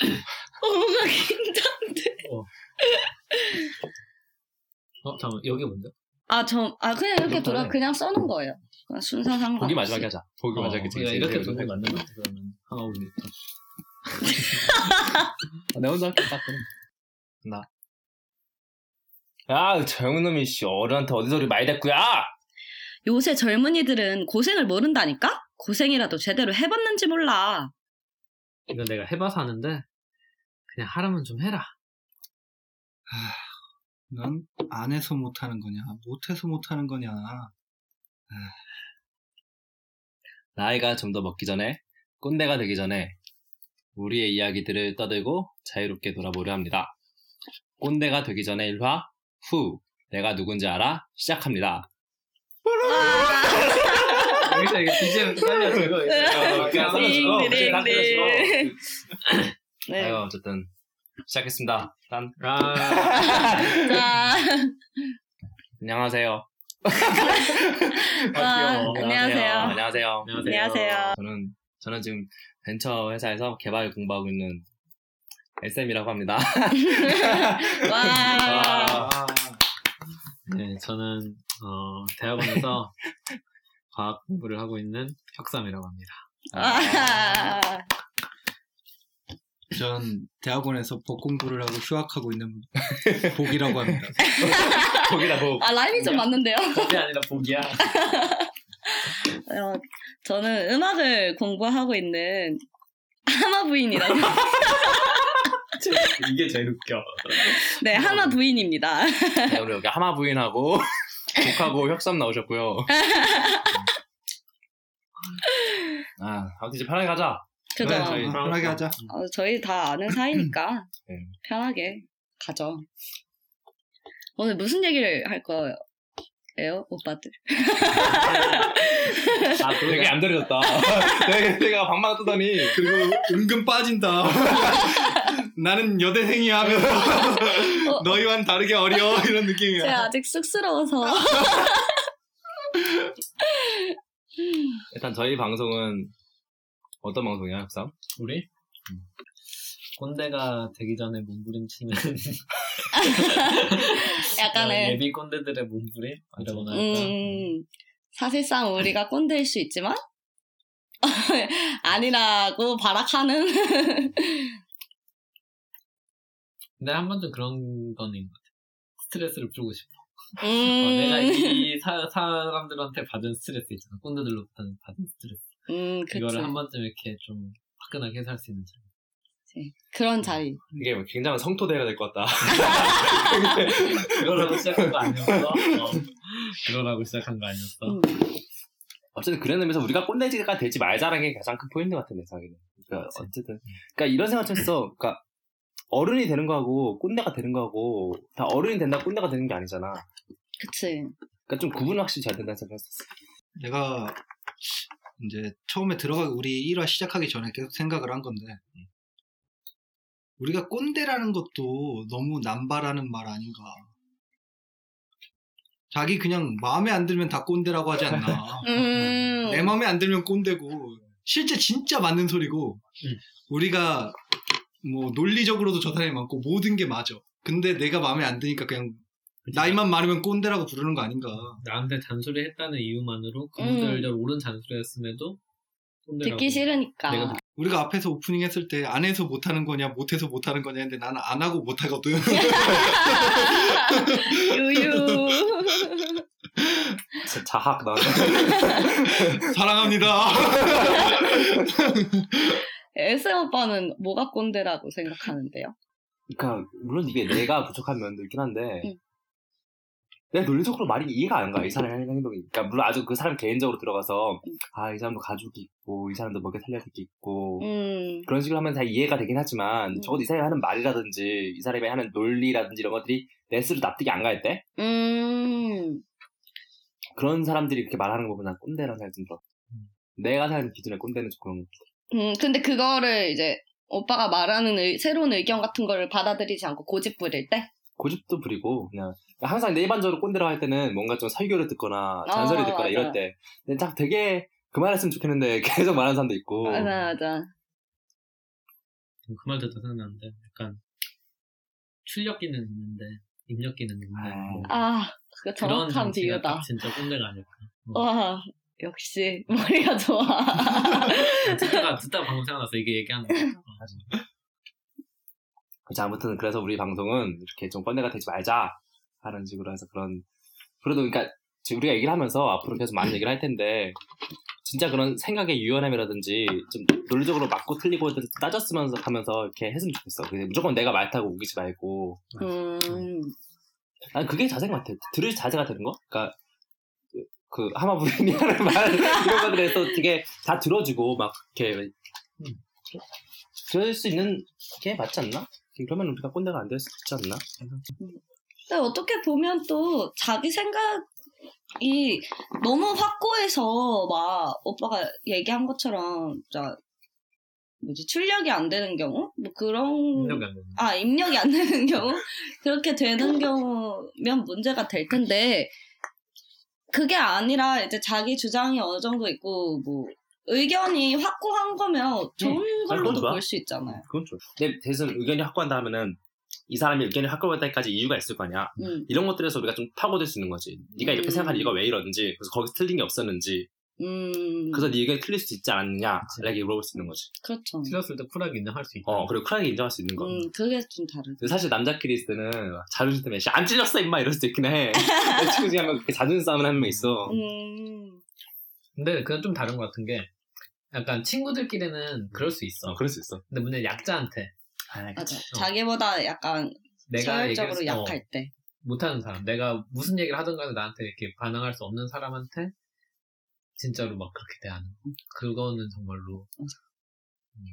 어, 뭔가 긴장돼. 어, 잠깐만, 여기 뭔데? 아, 저, 아, 그냥 이렇게 돌아. 그냥 써놓은 거예요. 그냥 순서상. 보기 마지막에 하자. 보기 어, 마지막에 그러니까 이렇게 두고 맞는 거 같아, 그러면. 하나 올리니까. 아, 내 혼자 할게 딱 그럼. 나. 야, 저 형놈이 씨 어른한테 어디 소리 많이 됐구야. 요새 젊은이들은 고생을 모른다니까? 고생이라도 제대로 해봤는지 몰라. 이거 내가 해봐서 하는데, 그냥 하라면 좀 해라. 넌안 해서 못하는 거냐, 못해서 못하는 거냐. 나이가 좀 더 먹기 전에 꼰대가 되기 전에 우리의 이야기들을 떠들고 자유롭게 돌아보려 합니다. 꼰대가 되기 전에 1화 후 내가 누군지 알아 시작합니다. 여기서 이게 BGM 깔려주고, 어, 그냥 써가지고 네, 이제 딱 네. 아유 어쨌든 시작했습니다. 아, 자, 안녕하세요. 아, 귀여워. 안녕하세요. 안녕하세요. 안녕하세요. 저는 저는 지금 벤처 회사에서 개발 공부하고 있는 SM이라고 합니다. 와. 와. 네, 저는, 어, 대학원에서 과학 공부를 하고 있는 혁삼이라고 합니다. 아. 전 대학원에서 법 공부를 하고 휴학하고 있는 복이라고 합니다. 거기다 뭐 아, 라임이 좀 맞는데요? 그게 아니라 복이야. 어, 저는 음악을 공부하고 있는 하마 부인이라고. 이게 제일 웃겨. 네, 하마 부인입니다. 네, 우리 여기 하마 부인하고 복하고 혁삼 나오셨고요. 아, 아무튼 이제 편하게 가자. 그죠? 그래, 저희 어, 편하게 하자. 어, 저희 다 아는 사이니까 네. 편하게 가죠. 오늘 무슨 얘기를 할 거예요, 오빠들? 아, 되게 안 들어졌다. 되게 내가 방망 뜨더니 그리고 은근 빠진다. 나는 여대생이야 하면서 어. 너희와는 다르게 어려 이런 느낌이야. 제가 아직 쑥스러워서. 일단 저희 방송은 어떤 방송이야, 혁삼? 우리? 꼰대가 되기 전에 몸부림치는 약간의 예비 꼰대들의 몸부림이라고나 할까? 음, 사실상 우리가 꼰대일 수 있지만 아니라고 발악하는 근데 한 번쯤 그런 건 있는 것 같아. 스트레스를 풀고 싶어. 어, 음, 내가 이 사, 사람들한테 받은 스트레스 있잖아. 꼰대들로부터 받은 스트레스. 음, 그치. 이거를 한 번쯤 이렇게 좀 화끈하게 해소할 수 있는 점. 그런 자리. 이게 뭐 굉장한 성토대가 될 것 같다. 그거라고 시작한 거 아니었어? 어. 그거라고 시작한 거 아니었어? 음. 어쨌든 그런 의미에서 우리가 꼰대가 되지 말자라는 게 가장 큰 포인트 같은 내 생각에는. 그러니까 어쨌든 그러니까 이런 생각 좀 했어. 그러니까 어른이 되는 거하고 꼰대가 되는 거하고 다 어른이 된다 꼰대가 되는 게 아니잖아. 그치. 그러니까 좀 구분 확실히 잘 된다는 생각을 했었어. 내가 이제 처음에 들어가 우리 1화 시작하기 전에 계속 생각을 한 건데 우리가 꼰대라는 것도 너무 남발하는 말 아닌가. 자기 그냥 마음에 안 들면 다 꼰대라고 하지 않나. 음. 내 마음에 안 들면 꼰대고 실제 진짜 맞는 소리고 음. 우리가 뭐 논리적으로도 저 사람이 많고 모든 게 맞아. 근데 내가 마음에 안 드니까 그냥 나이만 많으면 꼰대라고 부르는 거 아닌가. 나한테 잔소리 했다는 이유만으로 그 음. 옳은 잔소리였음에도 꼰대라고. 듣기 싫으니까. 내가 우리가 앞에서 오프닝 했을 때 안 해서 못하는 거냐 못해서 못하는 거냐 했는데 나는 안 하고 못하거든. 유유. 진짜 자학 나. 사랑합니다. SM 오빠는 뭐가 꼰대라고 생각하는데요? 그러니까 물론 이게 내가 부족한 면도 있긴 한데 응. 내가 논리적으로 말이 이해가 안 가. 이 사람의 행동이. 그러니까 물론 아주 그 사람 개인적으로 들어가서 응. 아이 사람도 가족이 있고 이 사람도 먹여 살려야 될게 있고 음. 그런 식으로 하면 다 이해가 되긴 하지만 음. 적어도 이 사람이 하는 말이라든지 이 사람이 하는 논리라든지 이런 것들이 내 스스로 납득이 안 갈 때 음. 그런 사람들이 그렇게 말하는 거 보면 난 꼰대라는 생각이 좀 들어. 음. 내가 사는 기준의 꼰대는 좀 그런 거. 음, 근데 그거를 이제 오빠가 말하는 의- 새로운 의견 같은 거를 받아들이지 않고 고집 부릴 때? 고집도 부리고 그냥 항상 내 일반적으로 꼰대라고 할 때는 뭔가 좀 설교를 듣거나 잔소리 어, 듣거나 맞아. 이럴 때 근데 딱 되게 그 말했으면 좋겠는데 계속 말하는 사람도 있고 맞아, 맞아. 그 말 듣다 생각나는데 약간 출력기는 있는데 입력기는 없는 거. 아, 그 그런 정확한 비유다. 딱 진짜 꼰대가 아닐까. 어. 와, 역시 머리가 좋아. 듣다가 듣다가 방금 생각났어 이게 얘기하는 거. 자, 아무튼 그래서 우리 방송은 이렇게 좀 꼰대가 되지 말자 하는 식으로 해서 그런 그래도 그러니까 지금 우리가 얘기를 하면서 앞으로 계속 많은 얘기를 할 텐데 진짜 그런 생각의 유연함이라든지 좀 논리적으로 맞고 틀리고 따졌으면서 하면서 이렇게 했으면 좋겠어. 무조건 내가 말 타고 우기지 말고 음, 난 그게 자세인 것 같아. 들을 자세가 되는 거? 그러니까 그, 그 하마부르니라는 말 이런 것들에서 되게 다 들어주고 막 이렇게 음, 들을 수 있는 게 맞지 않나? 그러면 우리가 꼰대가 안 될수 있지 않나? 근데 어떻게 보면 또 자기 생각이 너무 확고해서 막 오빠가 얘기한 것처럼 진짜 뭐지 출력이 안 되는 경우 뭐 그런 입력이 안 되는. 아 입력이 안 되는 경우 그렇게 되는 경우면 문제가 될 텐데 그게 아니라 이제 자기 주장이 어느 정도 있고 뭐 의견이 확고한 거면 좋은 걸로도. 볼 수 있잖아요. 그건 좋아. 근데 대신 의견이 확고한다 하면은 이 사람이 의견이 확고할 때까지 이유가 있을 거 아니야. 음, 이런 것들에서 우리가 좀 파고들 수 있는 거지. 네가 이렇게 음. 생각하는 이유가 왜 이러는지, 그래서 거기서 틀린 게 없었는지, 음, 그래서 네 의견이 틀릴 수 있지 않느냐, 그치. 이렇게 물어볼 수 있는 거지. 그렇죠. 틀렸을 때 쿨하게 인정할 수 있다. 어, 그리고 쿨하게 인정할 수 있는 거. 음, 그게 좀 다르죠. 사실 남자끼리 있을 때는 자존심 때문에 씨, 안 찔렸어 임마 이럴 수도 있긴 해. 내 친구 중에 한명 그렇게 자존심 싸움을 하는 명 있어. 음, 근데 그건 좀 다른 것 같은 게 약간 친구들끼리는 그럴 수 있어. 어, 그럴 수 있어. 근데 문제 약자한테 아, 맞아. 어. 자기보다 약간 내가 어, 약할 때. 못하는 사람, 내가 무슨 얘기를 하든 간에 나한테 이렇게 반응할 수 없는 사람한테 진짜로 막 그렇게 대하는 거. 그거는 정말로 음,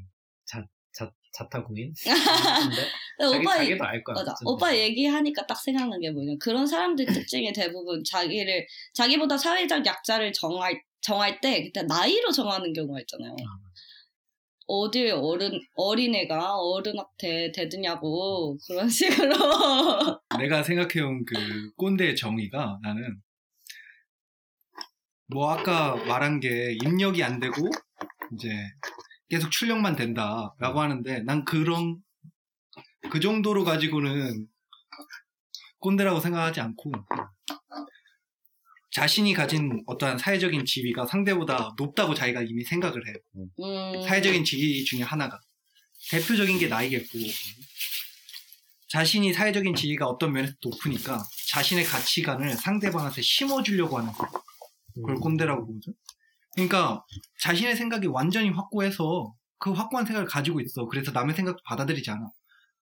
자, 자, 자타공인? 자기, 오빠 자기도 알 거야. 맞아. 오빠 얘기하니까 딱 생각난 게 뭐냐. 그런 사람들 특징이 대부분 자기를, 자기보다 사회적 약자를 정할, 정할 때, 그때 나이로 정하는 경우가 있잖아요. 어딜 어른, 어린애가 어른한테 대드냐고, 그런 식으로. 내가 생각해온 그 꼰대의 정의가 나는 뭐 아까 말한 게 입력이 안 되고 이제 계속 출력만 된다라고 하는데 난 그런 그 정도로 가지고는 꼰대라고 생각하지 않고 자신이 가진 어떠한 사회적인 지위가 상대보다 높다고 자기가 이미 생각을 해. 음, 사회적인 지위 중에 하나가. 대표적인 게 나이겠고. 자신이 사회적인 지위가 어떤 면에서 높으니까 자신의 가치관을 상대방한테 심어주려고 하는 거. 그걸 꼰대라고 보거든 그러니까 자신의 생각이 완전히 확고해서 그 확고한 생각을 가지고 있어. 그래서 남의 생각도 받아들이지 않아.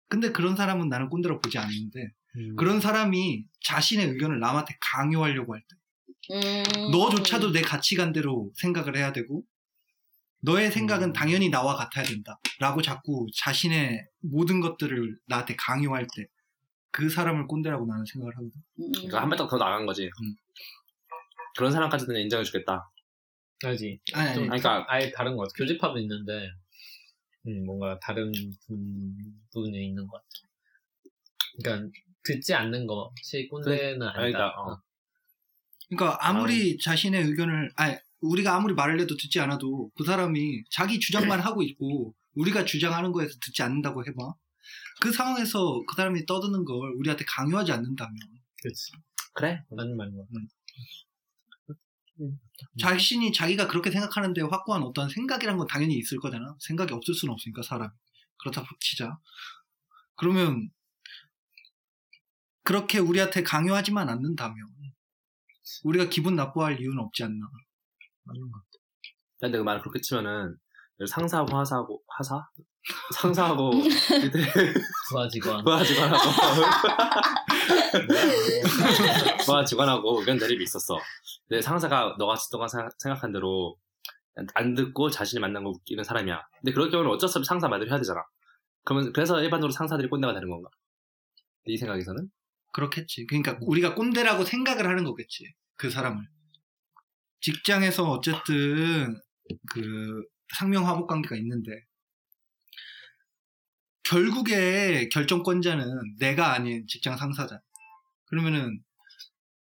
근데 그런 사람은 나는 꼰대라고 보지 않는데 음. 그런 사람이 자신의 의견을 남한테 강요하려고 할 때 음. 너조차도 내 가치관대로 생각을 해야 되고 너의 생각은 음. 당연히 나와 같아야 된다 라고 자꾸 자신의 모든 것들을 나한테 강요할 때 그 사람을 꼰대라고 나는 생각을 하거든 음. 그러니까 한 발짝 더 나간 거지. 음. 그런 사람까지는 인정해 주겠다. 알지. 아니 아니 좀 아니, 그러니까- 아예 다른 것 같아. 교집합은 있는데, 음, 뭔가 다른 분, 분이 있는 것 같아. 그러니까, 듣지 않는 것이 꼰대는 아니다. 그러니까, 어. 그러니까 아무리 자신의 의견을 아니 우리가 아무리 말을 해도 듣지 않아도 그 사람이 자기 주장만 하고 있고 우리가 주장하는 거에서 듣지 않는다고 해봐. 그 상황에서 그 사람이 떠드는 걸 우리한테 강요하지 않는다면. 그렇지. 그래? 맞는 말인 것 같아. 자신이 자기가 그렇게 생각하는데 확고한 어떤 생각이란 건 당연히 있을 거잖아. 생각이 없을 수는 없으니까 사람. 그렇다 치자. 그러면 그렇게 우리한테 강요하지만 않는다면 우리가 기분 나빠할 이유는 없지 않나 맞는 것 같아. 근데 그 말을 그렇게 치면은 상사하고 하사하고 하사? 상사하고 이들 부하 직원. 부하 직원하고 부하 직원하고 의견 대립이 있었어. 근데 상사가 너가 생각- 생각한 대로 안 듣고 자신이 만난 거 웃기는 사람이야. 근데 그럴 경우는 어쩔 수 없이 상사 말대로 해야 되잖아. 그러면 그래서 일반적으로 상사들이 꼰대가 되는 건가? 네 생각에서는? 그렇겠지. 그러니까 우리가 꼰대라고 생각을 하는 거겠지. 그 사람을. 직장에서 어쨌든 그 상명 하복 관계가 있는데 결국에 결정권자는 내가 아닌 직장 상사잖아. 그러면은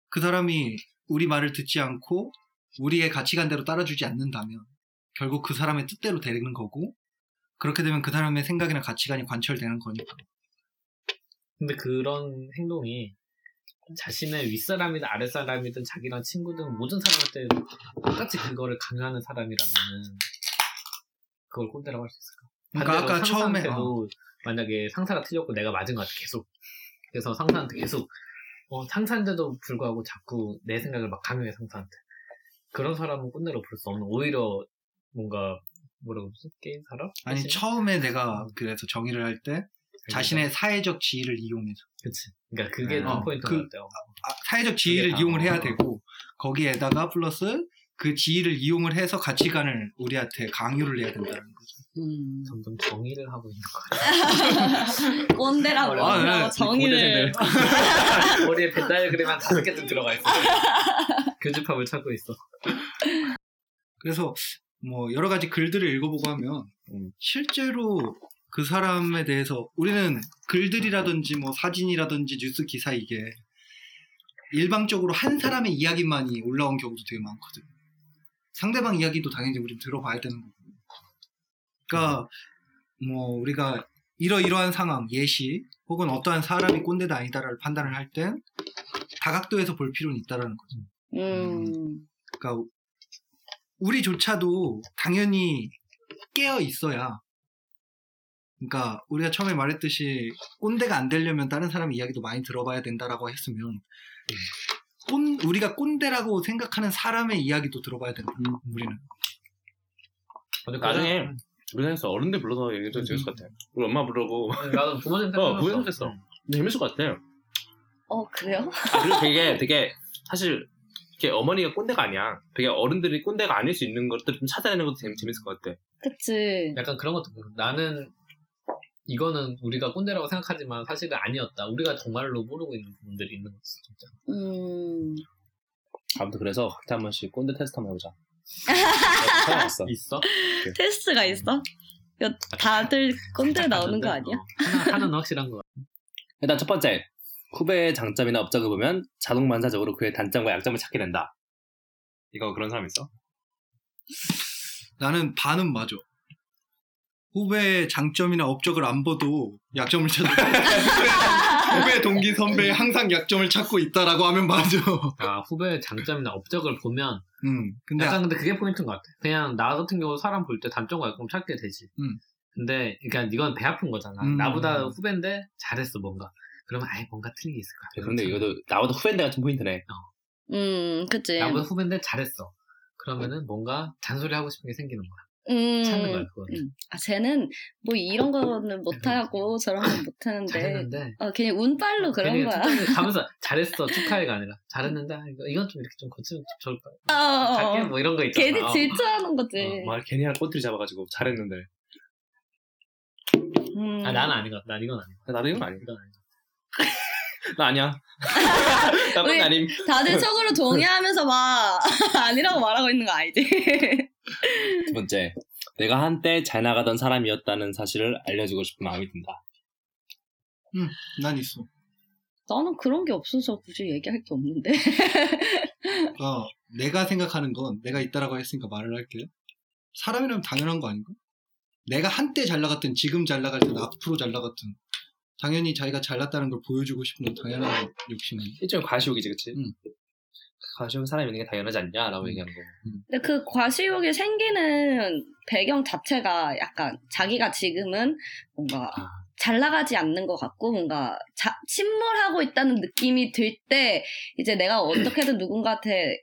그 사람이 우리 말을 듣지 않고 우리의 가치관대로 따라주지 않는다면 결국 그 사람의 뜻대로 되는 거고 그렇게 되면 그 사람의 생각이나 가치관이 관철되는 거니까. 근데 그런 행동이 자신의 윗사람이든 아랫사람이든 자기랑 친구든 모든 사람한테 똑같이 그거를 강요하는 사람이라면은 그걸 꼰대라고 할 수 있을까? 그러니까 아까 처음에 어, 상사한테도 만약에 상사가 틀렸고 내가 맞은 것 같아 계속. 그래서 상사한테 계속 어, 상사인데도 불구하고 자꾸 내 생각을 막 강요해 상사한테. 그런 사람은 꼰대로 부를 수 없는 오히려 뭔가 뭐라고 그러지? 게임 사람? 아니 훨씬 처음에 내가 그래서 정의를 할 때 자신의 사회적 지위를 이용해서 그치 그러니까 그게 어, 포인트 그- 것 같아요 아, 사회적 지위를 이용을 해야 어. 되고 거기에다가 플러스 그 지위를 이용을 해서 가치관을 우리한테 강요를 해야 된다는 거죠. 음. 점점 정의를 하고 있는 것 같아요 꼰대라고 아, 네. 정의를 머리에 벤다이어 그림 한 다섯 개쯤 들어가 있어. 교집합을 찾고 있어. 그래서 뭐 여러 가지 글들을 읽어보고 하면 음. 실제로 그 사람에 대해서 우리는 글들이라든지 뭐 사진이라든지 뉴스 기사 이게 일방적으로 한 사람의 이야기만이 올라온 경우도 되게 많거든. 상대방 이야기도 당연히 우린 들어봐야 되는 거고. 그러니까 뭐 우리가 이러이러한 상황, 예시 혹은 어떠한 사람이 꼰대다 아니다를 판단을 할 땐 다각도에서 볼 필요는 있다라는 거죠. 음. 그러니까 우리조차도 당연히 깨어 있어야 그러니까 우리가 처음에 말했듯이 꼰대가 안 되려면 다른 사람 이야기도 많이 들어봐야 된다라고 했으면 꼰 우리가 꼰대라고 생각하는 사람의 이야기도 들어봐야 된다. 우리는 나중에 우리 생에서 어른들 불러서 얘기해도 재밌을 것 같아. 우리 엄마 부르고 나도 부모님 어 부모님 했어. 재밌을 것 같아. 어 그래요? 그리고 되게 되게 사실 이렇게 어머니가 꼰대가 아니야. 되게 어른들이 꼰대가 아닐 수 있는 것들 좀 찾아내는 것도 재밌, 재밌을 것 같아. 그치. 약간 그런 것도 나는 이거는 우리가 꼰대라고 생각하지만 사실은 아니었다. 우리가 정말로 모르고 있는 부분들이 있는 거지 진짜. 음. 아무튼 그래서 각자 한 번씩 꼰대 테스트 한번 해보자. 찾아왔어. 있어? 테스트가 있어? 이거 다들 꼰대 나오는 거 아니야? 어, 하나, 하나는 확실한 거 같아. 일단 첫 번째 후배의 장점이나 업적을 보면 자동 반사적으로 그의 단점과 약점을 찾게 된다. 이거 그런 사람 있어? 나는 반은 맞아. 후배의 장점이나 업적을 안 봐도 약점을 찾아. 후배 동기 선배 항상 약점을 찾고 있다라고 하면 맞아. 아, 후배의 장점이나 업적을 보면 음. 근데 약간 근데 그게 포인트인 것 같아. 그냥 나 같은 경우 사람 볼 때 단점과 약점 찾게 되지. 음. 근데 그러니까 이건 배 아픈 거잖아. 음. 나보다 후배인데 잘했어 뭔가. 그러면 아예 뭔가 틀린 게 있을 거야. 그런데 이것도 나보다 후배인데 같은 포인트네. 음, 그치. 나보다 후배인데 잘했어. 그러면은 뭔가 잔소리 하고 싶은 게 생기는 거야. 음. 찾는 거야 그거. 음. 아, 쟤는 뭐 이런 거는 못하고 저런 건 못하는데. 잘했는데 어, 그냥 운빨로 그런 괜히 거야. 가면서 잘했어 축하해가 아니라 잘했는데 아, 이거 이건 좀 이렇게 좀 고치면 좀 좋을 거야. 어, 어, 어. 뭐 이런 거 있잖아. 괜히 어. 질투하는 거지. 어, 말 괜히 한 꼬투리 잡아가지고 잘했는데. 음. 아 나는 아닌 것 같아. 난 이건 아닌 것 나도 이건 아니야. 이건 나 아니야. 나 왜? 꼰대 아님. 다들 속으로 동의하면서 막 아니라고 말하고 있는 거 알지? 두 번째, 내가 한때 잘 나가던 사람이었다는 사실을 알려주고 싶은 마음이 든다. 난 있어. 나는 그런 게 없어서 굳이 얘기할 게 없는데. 그러니까 내가 생각하는 건 내가 있다라고 했으니까 말을 할게. 사람이라면 당연한 거 아닌가? 내가 한때 잘 나갔든 지금 잘 나갈 땐 앞으로 잘 나갔든 당연히 자기가 잘났다는 걸 보여주고 싶은 건 당연한 욕심이. 일종의 과시욕이지, 그치? 응. 과시욕은 사람이 있는 게 당연하지 않냐라고 얘기하는 거. 근데 그 과시욕이 생기는 배경 자체가 약간 자기가 지금은 뭔가 아. 잘 나가지 않는 것 같고 뭔가 자- 침몰하고 있다는 느낌이 들 때 이제 내가 어떻게든 누군가한테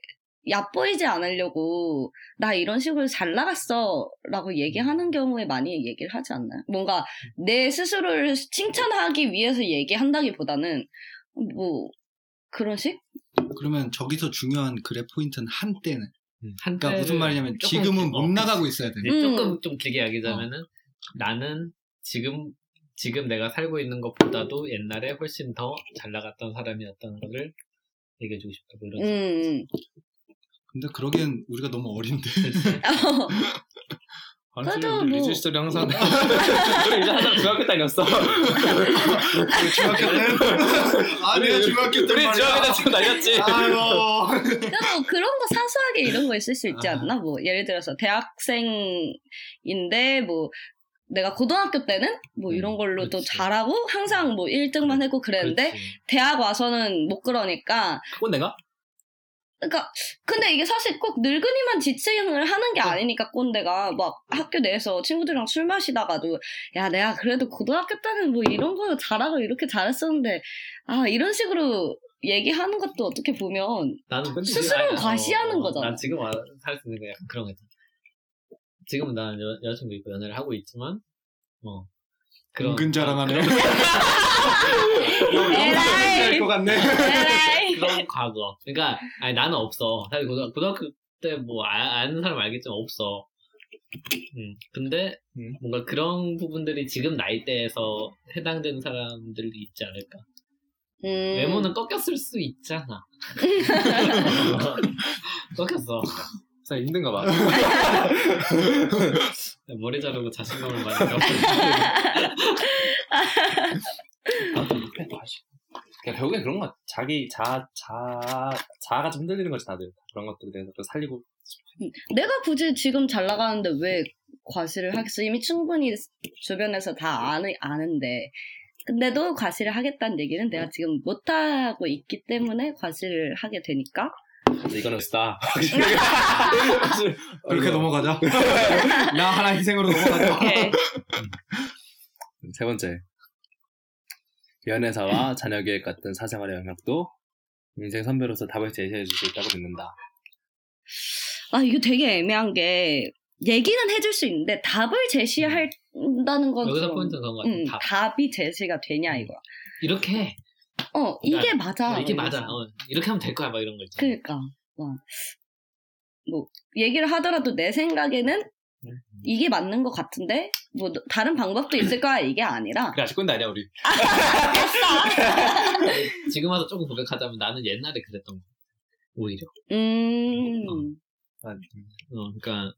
얕보이지 않으려고 나 이런 식으로 잘 나갔어 라고 얘기하는 경우에 많이 얘기를 하지 않나요? 뭔가 내 스스로를 칭찬하기 위해서 얘기한다기보다는 뭐 그런 식? 그러면 저기서 중요한 글의 포인트는 한때는. 음, 그러니까 무슨 말이냐면 지금은 길- 못 어, 나가고 있어야 돼. 네, 음. 조금 좀 길게 이야기하자면은 나는 지금 지금 내가 살고 있는 것보다도 옛날에 훨씬 더 잘 나갔던 사람이었다는 것을 얘기해주고 싶다. 뭐 이런. 음. 근데 그러기엔 우리가 너무 어린데. 그래도 우리 뭐- 리즈 시절이 항상 우리 이제 항상 중학교 다녔어. 중학교 때? 아니야 중학교 때 우리. 중학교 때 지금 다녔지. 아유. 그래도 그런 거 사소하게 이런 거 있을 수 있지 아. 않나? 뭐 예를 들어서 대학생인데 뭐 내가 고등학교 때는 뭐 음, 이런 걸로 또 그치. 잘하고 항상 뭐 1등만 했고 그랬는데 그렇지. 대학 와서는 못 그러니까 꼰대가? 그러니까 근데 이게 사실 꼭 늙은이만 지칭을 하는 게 아니니까 꼰대가 막 학교 내에서 친구들이랑 술 마시다가도 야 내가 그래도 고등학교 때는 뭐 이런 거 잘하고 이렇게 잘했었는데 아 이런 식으로 얘기하는 것도 어떻게 보면 지금- 과시하는 어, 거잖아. 난 지금 살수 있는 게 약간 그런 거 있잖아. 지금은 나는 여, 여자친구 있고 연애를 하고 있지만, 어. 그런. 은근 자랑하네. 에라이. 것 같네. 에라이. 그런 과거. 그러니까, 아니, 나는 없어. 사실 고등, 고등학교 때 뭐, 아, 아는 사람 알겠지만 없어. 음, 근데, 음. 뭔가 그런 부분들이 지금 나이대에서 해당되는 사람들이 있지 않을까. 음. 외모는 꺾였을 수 있잖아. 꺾였어. 진짜 힘든가 봐. 머리 자르고 자신감을 많이 갖고 그러니까 결국엔 그런 거 같아. 자기 자, 자, 자아가 좀 흔들리는 거지, 다들. 그런 것들에 대해서 또 살리고. 내가 굳이 지금 잘 나가는데 왜 과시를 하겠어? 이미 충분히 주변에서 다 아는, 아는데. 근데도 과시를 하겠다는 얘기는 내가 지금 못하고 있기 때문에 과시를 하게 되니까. 이거는 스타. 그렇게 넘어가자. 나 하나 희생으로 넘어가자. 오케이. 세 번째. 연애사와 자녀계획 같은 사생활의 영역도 인생 선배로서 답을 제시해 줄 수 있다고 믿는다. 아, 이거 되게 애매한 게, 얘기는 해줄 수 있는데, 답을 제시한다는 건. 여기서 좀, 포인트는 그런 것 같아. 음, 답. 답이 제시가 되냐, 이거. 이렇게 해. 어, 이게 맞아. 이게 뭐 맞아. 어, 이렇게 하면 될 거야. 막 이런 거 있잖아. 그러니까 와. 뭐 얘기를 하더라도 내 생각에는 음. 이게 맞는 것 같은데 뭐 다른 방법도 있을 거야 이게 아니라 그래, 아직 아니야, 우리. 지금 와서 조금 고백하자면 나는 옛날에 그랬던 거. 오히려. 음 아, 어, 그러니까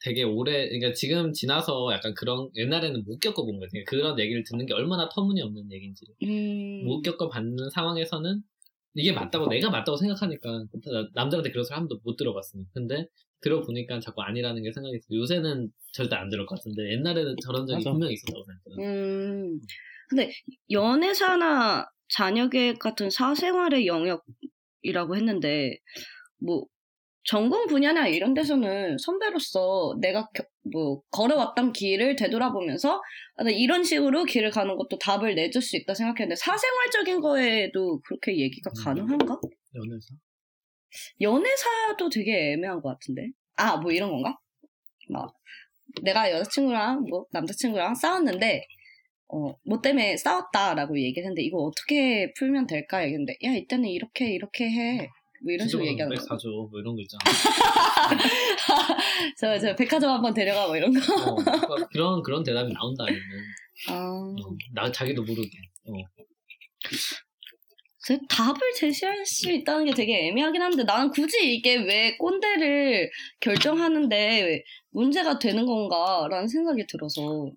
되게 오래, 그러니까 지금 지나서 약간 그런, 옛날에는 못 겪어본 거지. 그런 얘기를 듣는 게 얼마나 터무니없는 얘기인지. 음. 못 겪어봤는 상황에서는 이게 맞다고 내가 맞다고 생각하니까 나- 남들한테 그런 소리 한 번도 못 들어봤으니 근데 들어보니까 자꾸 아니라는 게 생각이 들어 요새는 절대 안 들을 것 같은데 옛날에는 저런 적이 맞아. 분명히 있었다고 생각해요 음. 근데 연애사나 자녀계획 같은 사생활의 영역이라고 했는데 뭐 전공 분야나 이런 데서는 선배로서 내가 겨- 뭐 걸어왔던 길을 되돌아보면서 아, 나 이런 식으로 길을 가는 것도 답을 내줄 수 있다 생각했는데 사생활적인 거에도 그렇게 얘기가 음. 가능한가? 연애사 연애사도 되게 애매한 것 같은데. 아, 뭐 이런 건가? 막, 내가 여자친구랑, 뭐, 남자친구랑 싸웠는데, 어, 뭐 때문에 싸웠다라고 얘기를 했는데, 이거 어떻게 풀면 될까? 얘기했는데, 야, 이때는 이렇게, 이렇게 해. 뭐 이런 식으로 얘기하는 백 거. 사줘 뭐 이런 거 있잖아 저, 저, 백화점 한번 데려가, 뭐 이런 거. 어, 그러니까 그런 그런 대답이 나온다면 아, 어, 나 자기도 모르게 어. 제 답을 제시할 수 있다는 게 되게 애매하긴 한데, 나는 굳이 이게 왜 꼰대를 결정하는데 문제가 되는 건가라는 생각이 들어서,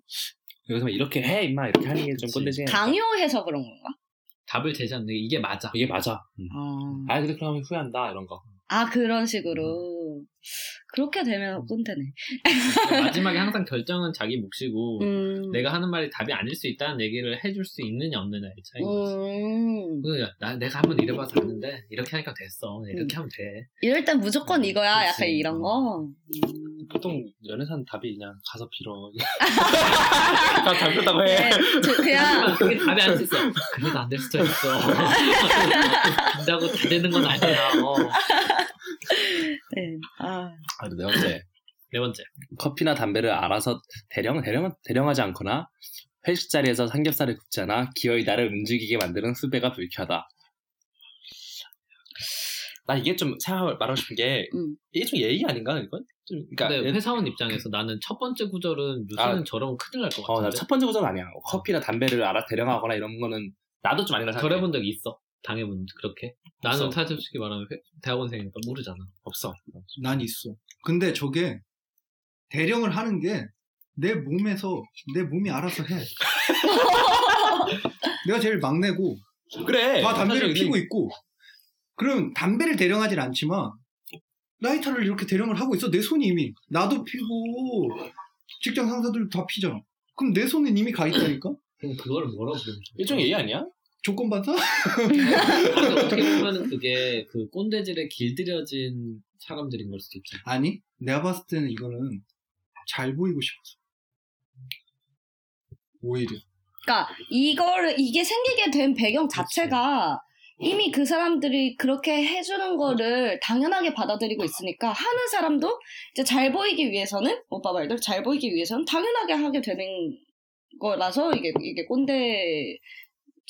여기서 막 이렇게 해, 임마. 이렇게 하는 게 좀. 꼰대지. 강요해서 그런 건가? 답을 제시하는 게 이게 맞아 이게 맞아. 아. 아, 근데 그러면 후회한다, 이런 거. 아, 그런 식으로. 그렇게 되면 꼰대네. 마지막에 항상 결정은 자기 몫이고 음. 내가 하는 말이 답이 아닐 수 있다는 얘기를 해줄 수 있느냐 없느냐의 차이 음. 그, 나, 내가 한번 이래봐서 아는데, 이렇게 하니까 됐어. 이렇게 하면 돼. 이럴 땐 무조건 이거야. 그치. 약간 이런 거. 음. 보통 연애사는 답이 그냥 가서 빌어. 다 잘못다고 해. 네, 저 그냥, 그게 답이 안 됐어. 그래도 안 될 수도 있어. 된다고 다 되는 건 아니야. 어. 네. 아. 아, 네 번째. 네 번째. 커피나 담배를 알아서 대령, 대령, 대령하지 않거나 회식 자리에서 삼겹살을 굽지 않아 기어이 나를 움직이게 만드는 후배가 불쾌하다. 나 이게 좀 생각을 말하고 싶은 게 음. 이게 좀 예의 아닌가 이건? 좀 그러니까 근데 얘- 회사원 입장에서 나는 첫 번째 구절은 요새는 아. 저러면 큰일 날것 어, 같은데. 나첫 번째 구조는 아니야. 커피나 담배를 알아 대령하거나 이런 거는 나도 좀 아닌가 생각해. 저래본 적 있어. 당해본 적 그렇게. 나는 없어. 사실 말하면 회- 대학원생이니까 모르잖아. 없어. 난 있어. 근데 저게 대령을 하는 게 내 몸에서 내 몸이 알아서 해. 내가 제일 막내고 그래. 다 담배를 사실 피고 있고 그럼 담배를 대령하진 않지만 라이터를 이렇게 대령을 하고 있어 내 손이 이미 나도 피고 직장 상사들 다 피잖아 그럼 내 손에 이미 가 있다니까? 그럼 그걸 뭐라고 부르는 일종의 예의 아니야? 조건 반사? 근데 어떻게 보면은 그게 그 꼰대질에 길들여진 사람들인 걸 수도 있죠. 아니, 내가 봤을 때는 이거는 잘 보이고 싶었어. 오히려. 그러니까 이거를 이게 생기게 된 배경 자체가 이미 그 사람들이 그렇게 해주는 거를 당연하게 받아들이고 있으니까 하는 사람도 이제 잘 보이기 위해서는 오빠 말대로 잘 보이기 위해서는 당연하게 하게 되는 거라서 이게 이게 꼰대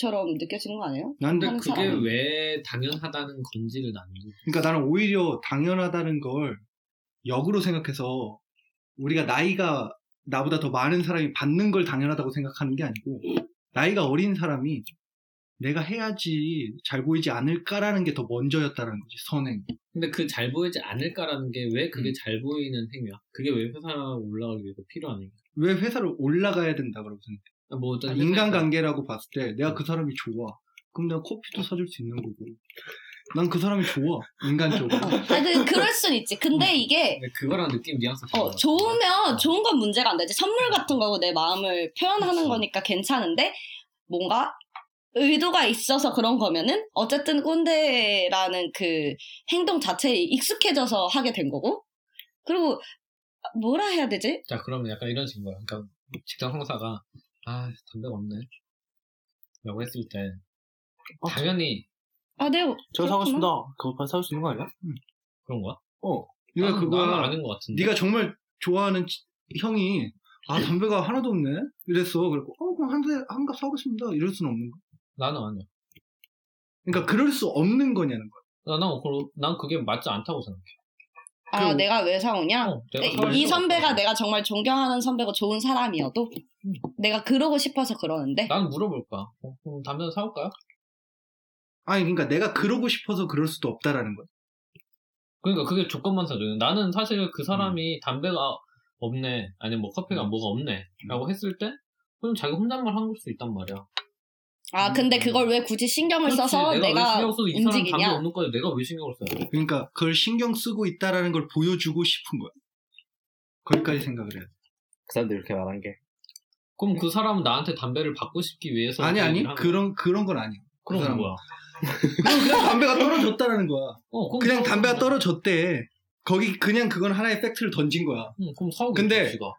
처럼 느껴지는 거 아니에요? 난 근데 하는 그게 사람은. 왜 당연하다는 건지를 나는 거. 그러니까 나는 오히려 당연하다는 걸 역으로 생각해서 우리가 나이가 나보다 더 많은 사람이 받는 걸 당연하다고 생각하는 게 아니고 나이가 어린 사람이 내가 해야지 잘 보이지 않을까라는 게 더 먼저였다는 거지 선행. 근데 그 잘 보이지 않을까라는 게 왜 그게 음. 잘 보이는 행위야? 그게 왜 회사 올라가기 위해서 필요한 행위야? 왜 회사를 올라가야 된다 그러고 생각해? 뭐 어떤 아, 인간관계라고 봤을 때 내가 그 사람이 좋아. 그럼 내가 커피도 사줄 수 있는 거고. 난 그 사람이 좋아 인간적으로. 아, 그, 그럴 순 있지. 근데 이게 근데 그거랑 느낌 뉘앙스 어. 좋으면 좋은 건 문제가 안 되지. 선물 같은 거고 내 마음을 표현하는 그치. 거니까 괜찮은데 뭔가 의도가 있어서 그런 거면은 어쨌든 꼰대라는 그 행동 자체에 익숙해져서 하게 된 거고 그리고 뭐라 해야 되지? 자 그러면 약간 이런 식인 거야. 그러니까 직장 상사가 아 담배가 없네. 라고 했을 때 어, 당연히 아, 네. 저거 사고. 싶다. 그거 봐 사올 수 있는 거 아니야? 그런 거야? 어. 네가 그거야. 아닌 것 같은데. 네가 정말 좋아하는 치- 형이 아 담배가 하나도 없네 이랬어. 그리고 어 그럼 한 대 한 갑 사오겠습니다. 이럴 수는 없는 거야. 나는 아니야. 그러니까 그럴 수 없는 거냐는 거야. 난, 난, 난 그게 맞지 않다고 생각해. 아, 그- 내가 왜 사오냐? 어, 내가 이- 사올 이 선배가 없거든. 내가 정말 존경하는 선배고 좋은 사람이어도 내가 그러고 싶어서 그러는데 나는 물어볼 거야. 어, 그럼 담배 사올까요? 아니 그러니까 내가 그러고 싶어서 그럴 수도 없다라는 거야. 그러니까 그게 조건만 사줘. 나는 사실 그 사람이 음. 담배가 없네, 아니면 뭐 커피가 뭐가 없네, 라고 했을 때, 그럼 자기 혼잣말 한 걸수 있단 말이야. 아 근데 그걸 왜 굳이 신경을 그렇지. 써서 내가, 내가, 왜 신경 써서 이 사람 담배 움직이냐? 없는 거야? 내가 왜 신경을 돼? 그러니까 그걸 신경 쓰고 있다라는 걸 보여주고 싶은 거야. 거기까지 생각을 해야 돼. 그 사람들 이렇게 말한 게. 그럼 그 사람은 나한테 담배를 받고 싶기 위해서 아니 그 아니. 그런 그런 건 아니야. 그 그럼 사람은. 뭐야? 그건 그냥 담배가 떨어졌다라는 거야. 어, 그럼 그냥 담배가. 떨어졌대. 거기 그냥 그건 하나의 팩트를 던진 거야. 응, 그럼 사오고 근데 지가.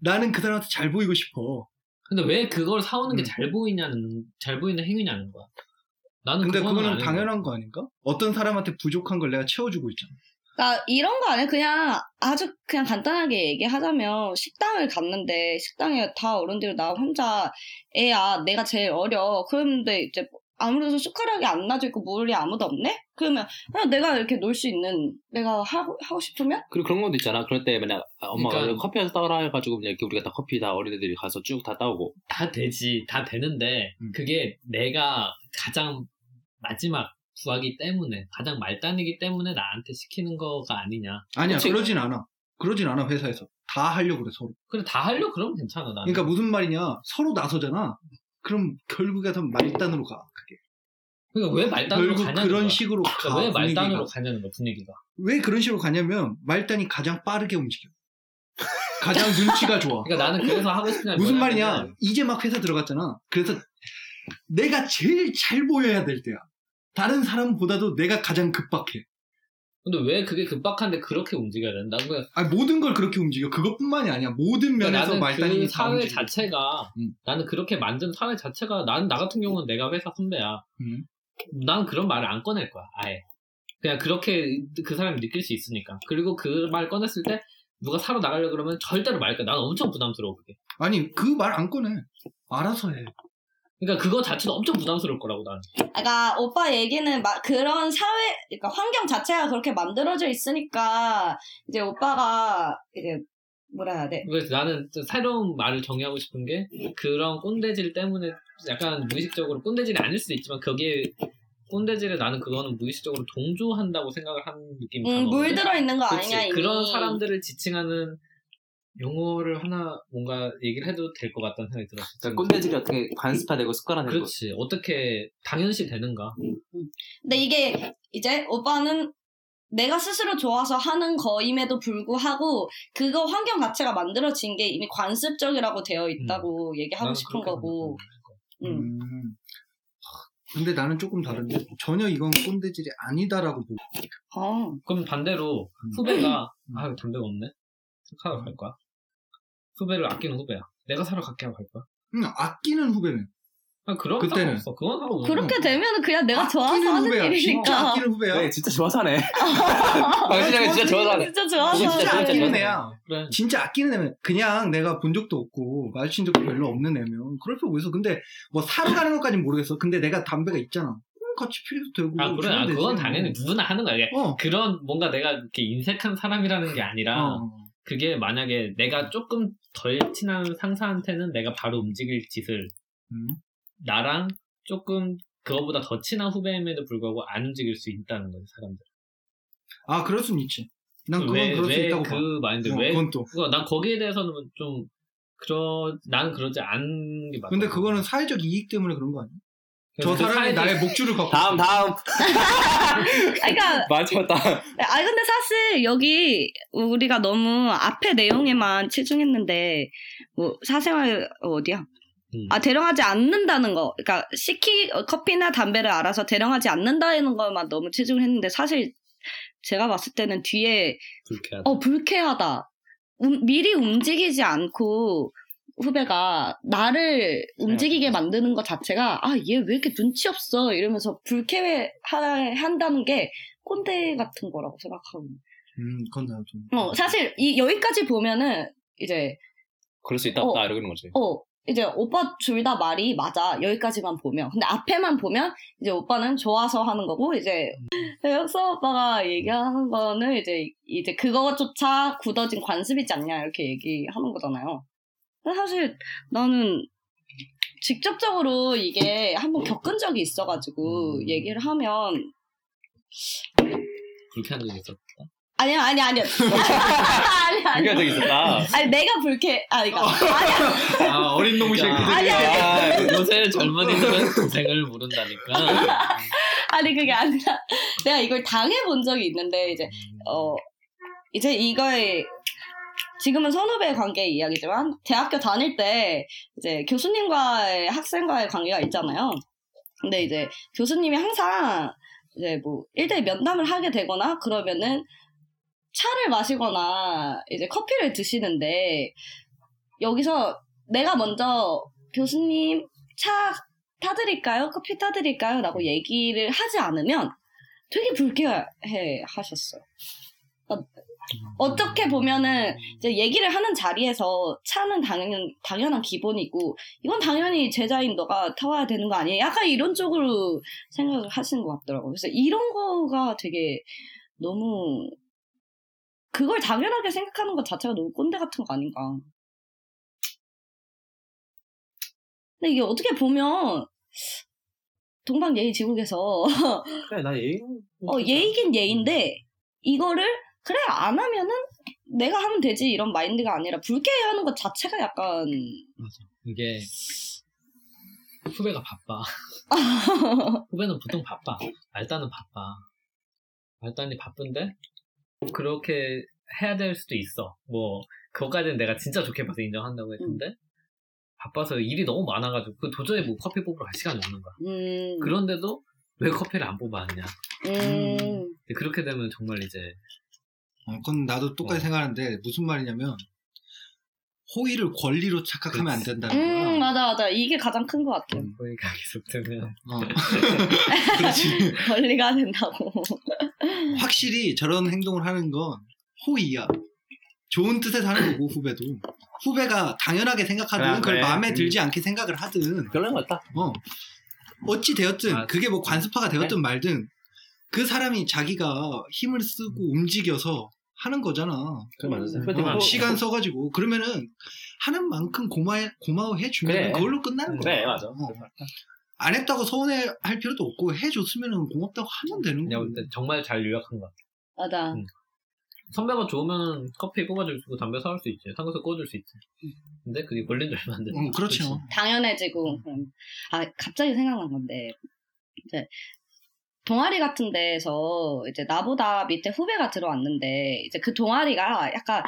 나는 그 사람한테 잘 보이고 싶어. 근데 왜 그걸 사오는 게 음. 잘 보이냐는 잘 보이는 행위냐는 거야. 나는 근데 그거는. 당연한 거 아닌가? 어떤 사람한테 부족한 걸 내가 채워주고 있잖아. 그러니까 이런 거 아니야 그냥 아주 그냥 간단하게 얘기하자면 식당을 갔는데 식당에 다 어른들이 나 혼자 애야 내가 제일 어려 그런데 이제 아무래도 숟가락이 안 놔져 있고 물이 아무도 없네 그러면 그냥 내가 이렇게 놀 수 있는 내가 하고 하고 싶으면 그리고 그런 것도 있잖아. 그럴 때 만약 엄마가 그러니까- 커피 한 따라 해가지고 그냥 이렇게 우리가 다 커피 다 어린애들이 가서 쭉 다 따오고. 다 되지, 다 되는데 음. 그게 내가 가장 마지막 부하기 때문에 가장 말단이기 때문에 나한테 시키는 거가 아니냐. 아니야 그치. 그러진 않아. 그러진 않아 회사에서. 다 하려고 그래 서로. 그래 다 하려 그러면 괜찮아 나는. 그러니까 무슨 말이냐 서로 나서잖아. 그럼 결국에는 말단으로 가. 그러니까 왜 말단으로 결국 가냐는 그런 거야. 식으로 가. 그러니까 왜 말단으로 분위기가. 가냐는 거야 분위기가. 왜 그런 식으로 가냐면 말단이 가장 빠르게 움직여. 가장 눈치가 좋아. 그러니까 나는 그래서 하고 싶은 게 무슨 말이냐? 이제 막 회사 들어갔잖아. 그래서 내가 제일 잘 보여야 될 때야. 다른 사람보다도 내가 가장 급박해. 근데 왜 그게 급박한데 그렇게 움직여야 된다? 그러니까 아 모든 걸 그렇게 움직여. 그것뿐만이 아니야. 모든 면에서 나는 말단이 그다 사회 움직여. 자체가 음. 나는 그렇게 만든 사회 자체가 나는 나 같은 경우는 내가 회사 선배야. 음. 난 그런 말을 안 꺼낼 거야. 아예. 그냥 그렇게 그 사람이 느낄 수 있으니까. 그리고 그 말 꺼냈을 때 누가 사러 나가려 그러면 절대로 말 거야. 난 엄청 부담스러워 그게. 아니 그 말 안 꺼내. 알아서 해. 그러니까 그거 자체도 엄청 부담스러울 거라고 나는. 그러니까 오빠 얘기는 막 그런 사회 그러니까 환경 자체가 그렇게 만들어져 있으니까 이제 오빠가 이제 뭐라 해야 돼 그래서 나는 좀 새로운 말을 정의하고 싶은 게 그런 꼰대질 때문에 약간 무의식적으로 꼰대질이 아닐 수도 있지만 거기에 꼰대질에 나는 그거는 무의식적으로 동조한다고 생각을 하는 느낌이 음. 물들어 있는 거 그치. 아니냐 이미 그런 사람들을 지칭하는 용어를 하나 뭔가 얘기를 해도 될 것 같다는 생각이 들었어. 그러니까 꼰대질이 어떻게 관습화되고 습관화되고. 그렇지. 어떻게 당연시 되는가. 근데 이게 이제 오빠는 내가 스스로 좋아서 하는 거임에도 불구하고 그거 환경 자체가 만들어진 게 이미 관습적이라고 되어 있다고 얘기하고 나는 싶은 거고. 음. 음. 근데 나는 조금 다른데 전혀 이건 꼰대질이 아니다라고 보고 어. 그럼 반대로 음. 후배가 음. 아 담배가 없네 사러 갈 거야 후배를 아끼는 후배야 내가 사러 갈게 하고 갈 거야 음, 아끼는 후배는 아 그런 그때는. 상관없어 그건 상관없어 그렇게 되면은 그냥 내가 좋아서 아끼는 하는 후배야 진짜 일이니까. 아끼는 후배야 네, 진짜 좋아서 하네. 박진영이 진짜 좋아서 하네. 진짜 좋아서 진짜 하는 진짜 일이니까. 아끼는 애야 그래 진짜 아끼는 애면 그냥 내가 본 적도 없고 마주친 적도 별로 없는 애면 그럴 필요 없어 근데 뭐 사러 가는 것까지는 모르겠어 근데 내가 담배가 있잖아 그럼 같이 피려도 되고 아 그래 주면 아 되지. 그건 당연히 누구나 하는 거야 이게 어, 그런 뭔가 내가 이렇게 인색한 사람이라는 게 아니라 어. 그게 만약에 내가 조금 덜 친한 상사한테는 내가 바로 움직일 짓을 음. 나랑 조금 그거보다 더 친한 후배임에도 불구하고 안 움직일 수 있다는 거지 사람들. 아 그럴 수는 있지 난 그건 왜, 그럴 수왜 있다고 그 봐 마인드 어, 왜 그건 또 그거 난 거기에 대해서는 좀 그러 나는 그러지 않는 게 맞다. 근데 그거는 사회적 이익 때문에 그런 거 아니야? 저 그래서 사람이 사회적- 나의 목줄을 갖고 다음, 다음. 그러니까 참았다. 아 근데 사실 여기 우리가 너무 앞에 내용에만 치중했는데 뭐 사생활 어디야? 음. 아 대령하지 않는다는 거, 그러니까 시키 어, 커피나 담배를 알아서 대령하지 않는다는 것만 너무 치중을 했는데 사실 제가 봤을 때는 뒤에 불쾌하다. 어 불쾌하다. 음, 미리 움직이지 않고 후배가 나를 움직이게 만드는 것 자체가 아 얘 왜 이렇게 눈치 없어 이러면서 불쾌한다는 게 꼰대 같은 거라고 생각하고. 음 그건 나도 좀어 사실 이 여기까지 보면은 이제 그럴 수 있다, 어. 없다, 이러는 거지. 어 이제 오빠 둘 다 말이 맞아 여기까지만 보면 근데 앞에만 보면 이제 오빠는 좋아서 하는 거고 이제 혁서 오빠가 얘기하는 거는 이제 이제 그거조차 굳어진 관습이지 않냐 이렇게 얘기하는 거잖아요. 근데 사실 나는 직접적으로 이게 한번 겪은 적이 있어가지고 음. 얘기를 하면 불쾌한 적이 있었다. 아니야 아니야 아니야 아니야 아니야 적이 있었다. 아니 내가 불쾌 아니 그러니까 아니야 아 어린 놈의 야. 새끼들 아니야. 아, 요새 젊은이들은 고생을 모른다니까. 아니 그게 아니라 내가 이걸 당해 본 적이 있는데 이제 어 이제 이거에 지금은 선후배 관계 이야기지만 대학교 다닐 때 이제 교수님과의 학생과의 관계가 있잖아요. 근데 이제 교수님이 항상 이제 뭐 1대1 면담을 하게 되거나 그러면은 차를 마시거나 이제 커피를 드시는데 여기서 내가 먼저 교수님 차 타드릴까요? 커피 타드릴까요? 라고 얘기를 하지 않으면 되게 불쾌해 하셨어요. 어떻게 보면은 이제 얘기를 하는 자리에서 차는 당연 당연한 기본이고 이건 당연히 제자인 너가 타와야 되는 거 아니에요? 약간 이런 쪽으로 생각을 하시는 것 같더라고요. 그래서 이런 거가 되게 너무 그걸 당연하게 생각하는 것 자체가 너무 꼰대 같은 거 아닌가. 근데 이게 어떻게 보면 동방 예의 지국에서 그래, 나 예의. 어, 예의긴 예인데, 이거를, 그래, 안 하면은 내가 하면 되지, 이런 마인드가 아니라, 불쾌해하는 것 자체가 약간, 이게 후배가 바빠. 후배는 보통 바빠. 말단은 바빠. 말단이 바쁜데 그렇게 해야 될 수도 있어. 뭐 그것까지는 내가 진짜 좋게 봐서 인정한다고 했는데 바빠서 일이 너무 많아가지고 그 도저히 뭐 커피 뽑으러 갈 시간이 없는 거야. 음, 그런데도 왜 커피를 안 뽑아왔냐. 음, 그렇게 되면 정말 이제 어, 그건 나도 똑같이 어. 생각하는데 무슨 말이냐면 호의를 권리로 착각하면 안 된다는 거야. 음, 맞아, 맞아. 이게 가장 큰 것 같아요. 거기가 계속 되면 어. 그렇지. 권리가 된다고. 확실히 저런 행동을 하는 건 호의야. 좋은 뜻에서 하는 거고 후배도 후배가 당연하게 생각하든 그래, 그걸 그래. 마음에 음. 들지 않게 생각을 하든 별로인 것 같다. 어 어찌 되었든 아, 그게 뭐 관습화가 되었든 말든 그 사람이 자기가 힘을 쓰고 움직여서 하는 거잖아. 그래, 맞아. 음. 어, 호- 시간 써가지고 그러면은 하는 만큼 고마워 고마워해 주면 그래. 그걸로 끝나는 거야. 그래, 맞아. 어. 안 했다고 서운해 할 필요도 없고 해줬으면은 고맙다고 하면 되는 거야. 볼때 정말 잘 요약한 것 같아. 맞아. 음. 선배가 좋으면 커피 뽑아줄 수 있고 담배 사올 수 있지. 삼겹살 구워줄 수 있지. 근데 그게 걸린 지 얼마 안 됐어. 어, 그렇죠. 당연해지고. 음. 아, 갑자기 생각난 건데, 이제, 동아리 같은 데에서 이제 나보다 밑에 후배가 들어왔는데 이제 그 동아리가 약간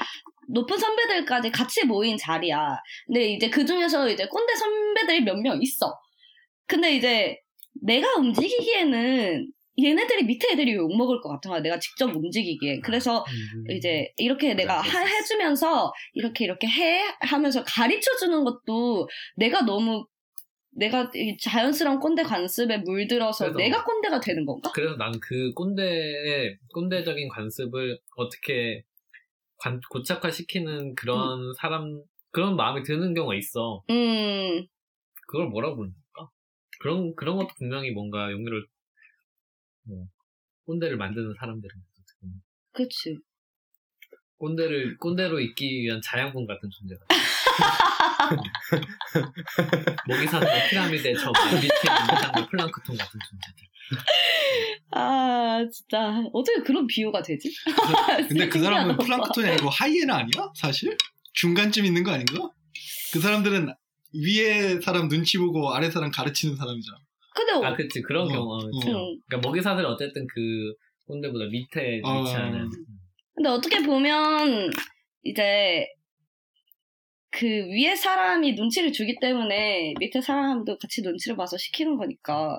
높은 선배들까지 같이 모인 자리야. 근데 이제 그 중에서 이제 꼰대 선배들이 몇 명 있어. 근데 이제 내가 움직이기에는 얘네들이 밑에 애들이 욕먹을 것 같은 거야. 내가 직접 움직이기에. 그래서 음. 이제 이렇게 내가 하- 해주면서 이렇게 이렇게 해 하면서 가르쳐 주는 것도 내가 너무 내가 이 자연스러운 꼰대 관습에 물들어서 그래서- 내가 꼰대가 되는 건가? 그래서 난 그 꼰대의 꼰대적인 관습을 어떻게 관- 고착화시키는 그런 사람 그런 마음이 드는 경우가 있어. 음, 그걸 뭐라고 부르는가? 그런 그런 것도 분명히 뭔가 용기를 뭐 꼰대를 만드는 사람들은 그치. 꼰대를 꼰대로 있기 위한 자양분 같은 존재가. 모기사는 피라미드의 저 밑에 있는 플랑크톤 같은 존재들. 아, 진짜. 어떻게 그런 비유가 되지? 근데 그 사람은. 플랑크톤이 아니고 하이에나 아니야? 사실? 중간쯤 있는 거 아닌가? 그 사람들은 위에 사람 눈치 보고 아래 사람 가르치는 사람이잖아. 근데, 아, 그치 그런 어, 경우. 어. 그러니까 모기사들 어쨌든 그 꼰대보다 밑에 어. 위치하는. 근데 어떻게 보면, 이제, 그 위에 사람이 눈치를 주기 때문에 밑에 사람도 같이 눈치를 봐서 시키는 거니까.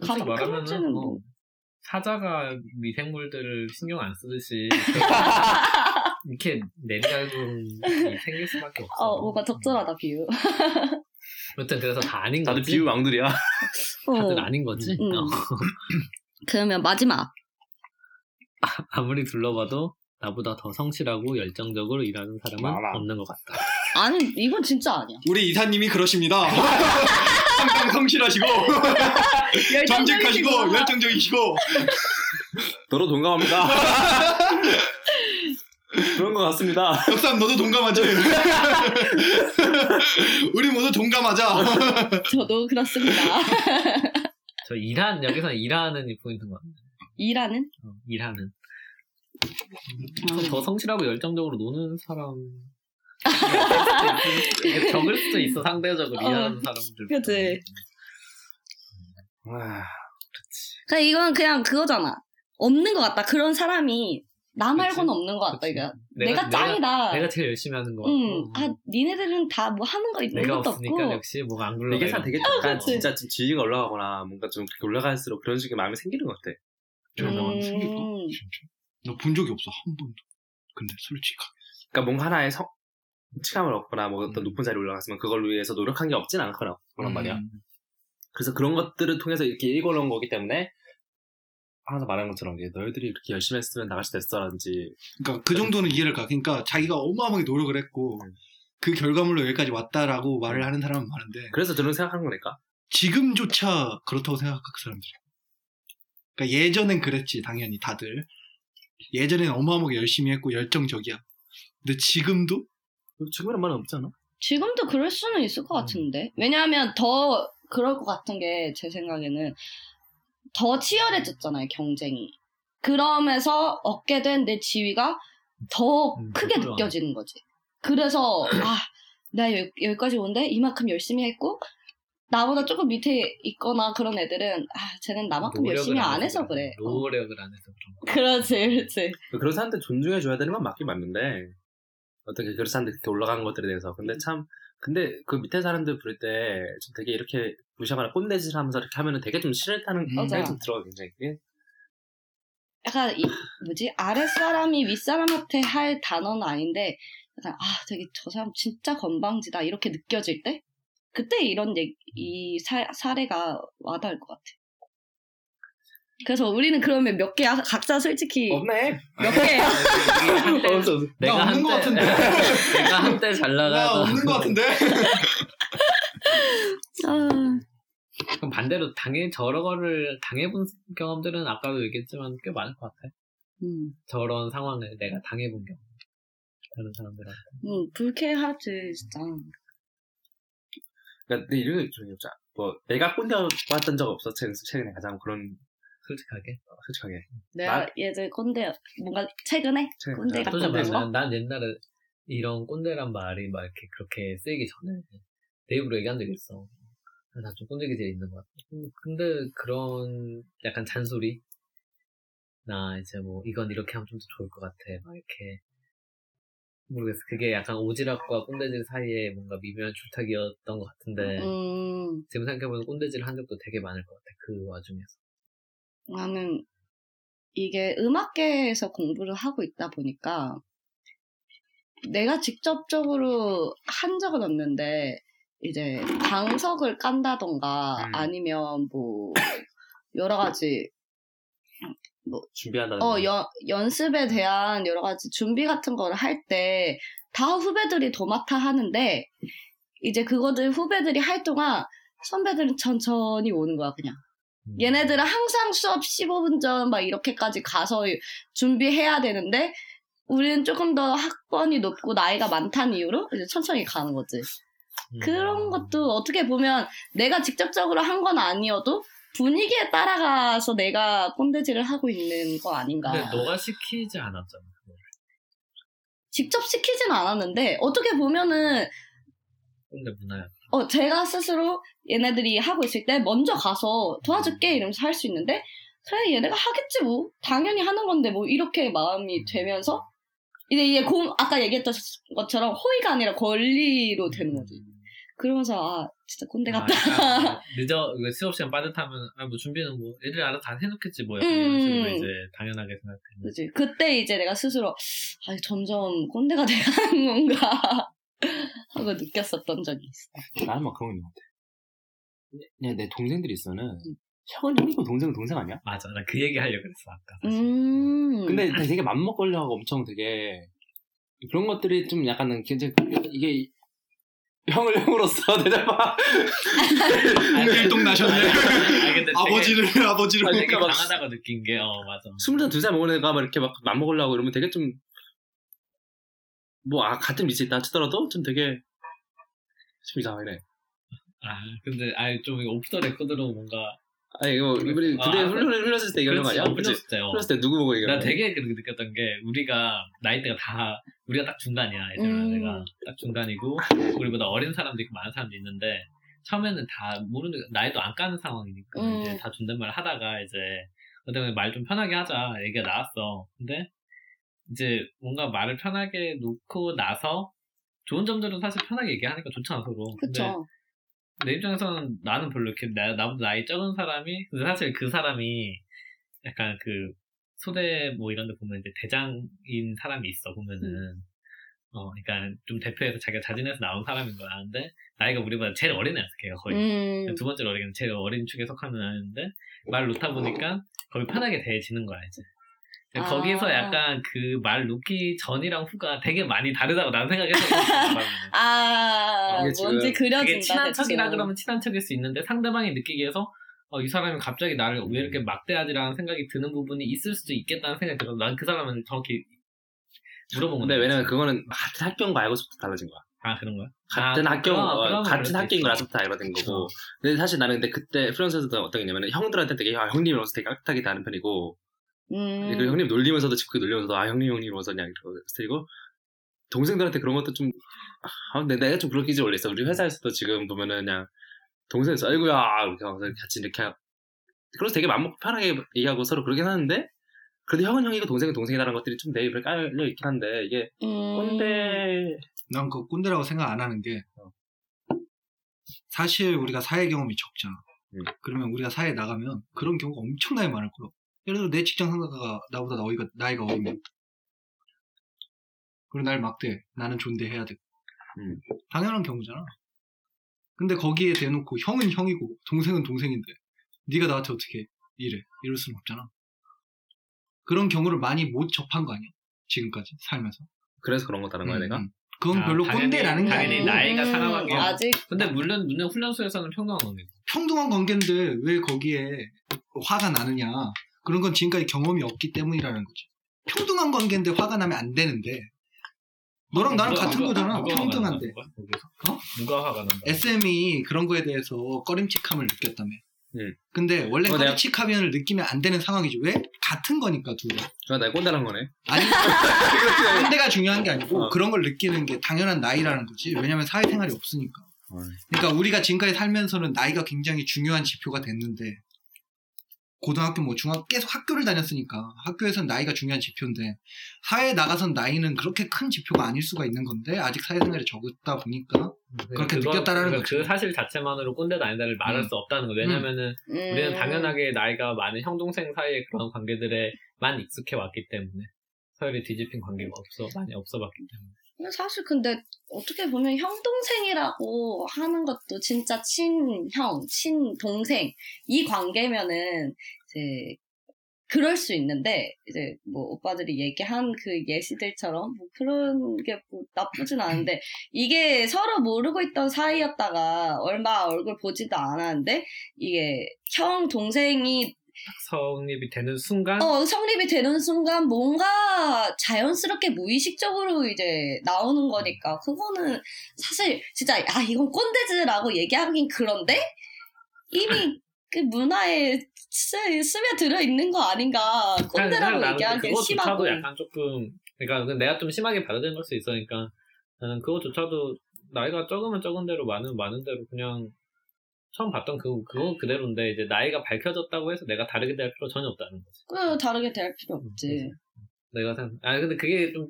가장 큰 말하면은 문제는 뭐. 어, 사자가 미생물들을 신경 안 쓰듯이 이렇게 내리갈군이 생길 수밖에 없어. 어, 뭔가 적절하다, 비유. 아무튼 그래서 다 아닌 다들 거지. 비유 왕들이야. 다들 어. 아닌 거지. 음. 어. 그러면 마지막. 아무리 둘러봐도 나보다 더 성실하고 열정적으로 일하는 사람은 많아. 없는 것 같다. 아니, 이건 진짜 아니야. 우리 이사님이 그러십니다. 항상 성실하시고 정직하시고 열정적이시고 너로 동감합니다. 그런 것 같습니다. 역삼 너도 동감하지? 우리 모두 동감하자. 저도 그렇습니다. 저 일한 여기서 일하는 이 포인트인 것 같아. 일하는? 어, 일하는. 더 성실하고 열정적으로 노는 사람. 이게 적을 수도 있어 상대적으로 어, 일하는 사람들. 그치. 와, 그러니까 이건 그냥 그거잖아. 없는 것 같다. 그런 사람이 나 말고는 그치. 없는 것 같다. 내가, 내가 짱이다. 내가 제일 열심히 하는 것 같고. 응. 아, 니네들은 다 뭐 하는 거 있는 내가 것도 없으니까 없고. 역시 뭐가 안 굴러가. 이게 사 되게 약간 그치. 진짜 좀 지위가 올라가거나 뭔가 좀 올라갈수록 그런 식의 마음이 생기는 것 같아. 음. 생길까? 음. 진짜. 나 본 적이 없어 한 번도. 근데 솔직하게. 그러니까 뭔가 하나의 성, 치감을 얻거나 뭐 어떤 음. 높은 자리에 올라갔으면 그걸 위해서 노력한 게 없진 않거나 그런 말이야. 음. 그래서 그런 것들을 통해서 이렇게 읽어놓은 거기 때문에 항상 말하는 것처럼 너희들이 이렇게 열심히 했으면 나갈 수 됐어라든지 그러니까 그 정도는 이해를 가. 그러니까 자기가 어마어마하게 노력을 했고 음. 그 결과물로 여기까지 왔다라고 말을 하는 사람은 많은데 그래서 저는 생각하는 거니까 지금조차 그렇다고 생각할 그 사람들. 그러니까 예전엔 그랬지 당연히 다들 예전엔 어마어마하게 열심히 했고 열정적이야. 근데 지금도 지금이란 말은 없잖아. 지금도 그럴 수는 있을 것 같은데. 왜냐하면 더 그럴 것 같은 게 제 생각에는 더 치열해졌잖아요, 경쟁이. 그러면서 얻게 된 내 지위가 더 음, 크게 그렇구나. 느껴지는 거지. 그래서, 아, 나 여기, 여기까지 온데 이만큼 열심히 했고, 나보다 조금 밑에 있거나 그런 애들은, 아, 쟤는 나만큼 열심히 안 해서 그래. 그래. 어. 노력을 안 해서 그런 거. 그렇지, 그렇지. 그런 사람들 존중해줘야 되는 건 맞긴 맞는데 어떻게 사람들 그렇게 올라가는 것들에 대해서. 근데 참 근데 그 밑에 사람들 부를 때 좀 되게 이렇게 무시하거나 꼰대질 하면서 이렇게 하면은 되게 좀 싫다는 음. 생각이. 좀 들어요 굉장히. 그게? 약간 이 뭐지? 아랫사람이 윗사람한테 할 단어는 아닌데 약간 아 되게 저 사람 진짜 건방지다 이렇게 느껴질 때? 그때 이런 얘기, 이 사, 사례가 와닿을 것 같아. 그래서 우리는 그러면 몇 개야? 각자 솔직히 없네 몇 개야? 없어 없어. 내가 나 없는 것 한때 같은데. 내가 한때 잘나 나가던 없는 것 같은데. 아, 그럼 반대로 당해 저런 거를 당해본 경험들은 아까도 얘기했지만 꽤 많을 것 같아. 음, 저런 상황을 내가 당해본 경험. 다른 사람들한테. 음, 불쾌하지 진짜. 그러니까 근데 이런 게 좀 뭐 내가 꼰대 봤던 적 없어 최근 최근에 가장 그런 솔직하게. 어, 솔직하게 내가 예전 꼰대 뭔가 최근에 또 꼰대 좀 거? 난, 난 옛날에 이런 꼰대란 말이 막 이렇게 그렇게 쓰이기 전에 내 입으로 얘기한 적이 있어. 나 좀 꼰대 기질이 있는 것 같아. 음, 근데 그런 약간 잔소리 나 이제 뭐 이건 이렇게 하면 좀 더 좋을 것 같아. 막 이렇게 모르겠어. 그게 약간 오지랖과 꼰대질 사이에 뭔가 미묘한 줄타기였던 것 같은데 음, 지금 생각해보면 꼰대질 한 적도 되게 많을 것 같아. 그 와중에서. 나는 이게 음악계에서 공부를 하고 있다 보니까 내가 직접적으로 한 적은 없는데 이제 방석을 깐다던가 음. 아니면 뭐 여러 가지 준비한다는 어 거. 연, 연습에 대한 여러 가지 준비 같은 거를 할 때 다 후배들이 도맡아 하는데 이제 그거들 후배들이 할 동안 선배들은 천천히 오는 거야 그냥 음. 얘네들은 항상 수업 15분 전 막 이렇게까지 가서 준비해야 되는데 우리는 조금 더 학번이 높고 나이가 많다는 이유로 이제 천천히 가는 거지. 음. 그런 것도 어떻게 보면 내가 직접적으로 한 건 아니어도 분위기에 따라가서 내가 꼰대질을 하고 있는 거 아닌가. 근데 너가 시키지 않았잖아. 직접 시키진 않았는데 어떻게 보면은 꼰대 문화야. 어 제가 스스로 얘네들이 하고 있을 때 먼저 가서 도와줄게 이러면서 할 수 있는데 그래 얘네가 하겠지 뭐. 당연히 하는 건데 뭐 이렇게 마음이 되면서 이제 이게 고, 아까 얘기했던 것처럼 호의가 아니라 권리로 되는 거지. 그러면서 아 진짜 꼰대 같다. 아, 약간 늦어 이거 수업 시간 빠듯하면 아 뭐 준비는 뭐 애들이 알아서 다 해놓겠지 뭐 약간 이런 식으로 음. 이제 당연하게 생각했는데 그지. 그때 이제 내가 스스로 아 점점 꼰대가 돼가는 건가 하고 느꼈었던 적이 있어. 나는 막 그런 거것 같아. 그냥 내 동생들이 있어는 음. 형은 형이고 동생은 동생 아니야? 맞아 나 그 얘기 하려고 그랬어 아까 사실 음 근데 되게 맘먹으려고 엄청 되게 그런 것들이 좀 약간은 굉장히 이게 형을 형으로서 대접하 일동 나셨네. 아 근데 되게- 아버지를 아버지를 되게 막- 강하다고 느낀 게 어 맞아 스물 살두살 먹은 애가 막 이렇게 막 맘먹으려고 이러면 되게 좀 뭐, 아, 같은 위치에 있다 치더라도 좀 되게 좀 이상하네. 아 근데 아좀 오프 더 레코드로 뭔가 아니, 이거, 우리 아, 그때 아, 훈련, 훈련했을 때 얘기하는 거 아니야? 그치? 훈련했을 때요 훈련했을 때 누구 보고 얘기하는 나 거야? 되게 그렇게 느꼈던 게 우리가 나이대가 다 우리가 딱 중간이야 예전에 음. 내가 딱 중간이고 우리보다 어린 사람도 있고 많은 사람도 있는데 처음에는 다 모르는 나이도 안 까는 상황이니까 음. 이제 다 존댓말 하다가 이제 그다음에 말 좀 편하게 하자 얘기가 나왔어 근데 이제 뭔가 말을 편하게 놓고 나서 좋은 점들은 사실 편하게 얘기하니까 좋잖아 서로 근데 그쵸 내 입장에서는 나는 별로 이렇게 나, 나보다 나이 적은 사람이 근데 사실 그 사람이 약간 그 소대 뭐 이런 데 보면 이제 대장인 사람이 있어 보면은 음. 어 그러니까 좀 대표해서 자기가 자진해서 나온 사람인 거야 근데 나이가 우리보다 제일 어린 애였어 걔가 거의 음. 두 번째로 어리긴 제일 어린 축에 속하는 애인데 말 놓다 보니까 거기 편하게 대해지는 거야 이제 아. 거기서 약간 그 말 놓기 전이랑 후가 되게 많이 다르다고 나는 생각해서 아, 뭔지 그려진다. 친한 대충. 척이라 그러면 친한 척일 수 있는데 상대방이 느끼기에서 어, 이 사람이 갑자기 나를 왜 이렇게 막대하지라는 생각이 드는 부분이 있을 수도 있겠다는 생각이 들어서 난 그 사람은 정확히 물어본 건데 왜냐면 그거는 같은 학교인 거 알고서부터 달라진 거야. 아 그런 거야? 같은 아, 학교, 그럼, 어, 같은 학교인. 거라서부터 알고된 거고. 어. 근데 사실 나는 근데 그때 프랑스에서도 어떤 게 있냐면 형들한테 되게 아, 형님이라서 되게 깍하게 대하는 편이고 음. 그 형님 놀리면서도 집그 놀리면서도 아 형님 형님 이러면서 그냥 이러고 스타일이고 동생들한테 그런 것도 좀 아, 내가 좀 그런 기질이 원래 있어 우리 회사에서도 지금 보면은 그냥 동생에서 아이고야 이렇게 하면서 같이 이렇게 하- 그래서 되게 맘먹고 편하게 얘기하고 서로 그러긴 하는데 그래도 형은 형이고 동생은 동생이라는 것들이 좀 내 입에 깔려 있긴 한데 이게 음. 꼰대 난 그 꼰대라고 생각 안 하는 게 어. 사실 우리가 사회 경험이 적잖아. 음. 그러면 우리가 사회에 나가면 그런 경우가 엄청나게 많을 거라고. 예를 들어 내 직장 상사가 나보다 나이가, 나이가 어리면 그리고 날 막대 나는 존대해야 돼. 음. 당연한 경우잖아. 근데 거기에 대놓고 형은 형이고 동생은 동생인데 네가 나한테 어떻게 이래 이럴 수는 없잖아. 그런 경우를 많이 못 접한 거 아니야? 지금까지 살면서. 그래서 그런 거다는 거야 음, 내가 음. 그건 아, 별로 당연히- 꼰대라는 게 아니고 나이가 상하게 아직 근데 물론 물론 훈련소에서는 평등한 관계 평등한 관계인데 왜 거기에 화가 나느냐 그런 건 지금까지 경험이 없기 때문이라는 거지. 평등한 관계인데 화가 나면 안 되는데. 너랑 나랑 누가- 같은 누가- 거잖아. 누가 평등한데? 어? 누가 화가 난다 SM이 그런 거에 대해서 꺼림칙함을 느꼈다며. 음. 근데 원래 어, 꺼림칙함을 느끼면 안 되는 상황이지. 왜? 같은 거니까 둘은 아, 내가 꼰대란 거네. 아니 꼰대가 중요한 게 아니고 어. 그런 걸 느끼는 게 당연한 나이라는 거지. 왜냐면 사회생활이 없으니까. 그러니까 우리가 지금까지 살면서는 나이가 굉장히 중요한 지표가 됐는데 고등학교 뭐 중학 계속 학교를 다녔으니까 학교에서는 나이가 중요한 지표인데 사회에 나가선 나이는 그렇게 큰 지표가 아닐 수가 있는 건데 아직 사회생활이 적다 보니까 그렇게 그거- 느꼈다라는 그러니까 거죠. 그 사실 자체만으로 꼰대다 아니다를 말할 음. 수 없다는 거. 왜냐면은 음. 우리는 당연하게 나이가 많은 형 동생 사이의 그런 관계들에만 익숙해 왔기 때문에 서열이 뒤집힌 관계가 없어 많이 없어봤기 때문에. 사실 근데 어떻게 보면 형 동생이라고 하는 것도 진짜 친형, 친동생 이 관계면은 이제 그럴 수 있는데 이제 뭐 오빠들이 얘기한 그 예시들처럼 뭐 그런 게 뭐 나쁘진 않은데 이게 서로 모르고 있던 사이였다가 얼마 얼굴 보지도 않았는데 이게 형 동생이 성립이 되는 순간? 어, 성립이 되는 순간 뭔가 자연스럽게 무의식적으로 이제 나오는 거니까 그거는 사실 진짜 아 이건 꼰대즈라고 얘기하긴 그런데 이미 그 문화에 스, 스며들어 있는 거 아닌가 꼰대라고 얘기하기 심하고. 약간 조금 그러니까 내가 좀 심하게 받아들인 걸수 있으니까 나는 그거조차도 나이가 적으면 적은 대로 많으면 많은 대로 그냥 처음 봤던 그 그거 그대로인데 이제 나이가 밝혀졌다고 해서 내가 다르게 될 필요 전혀 없다는 거지. 그 다르게 될 필요 없지 내가 생각. 아 근데 그게 좀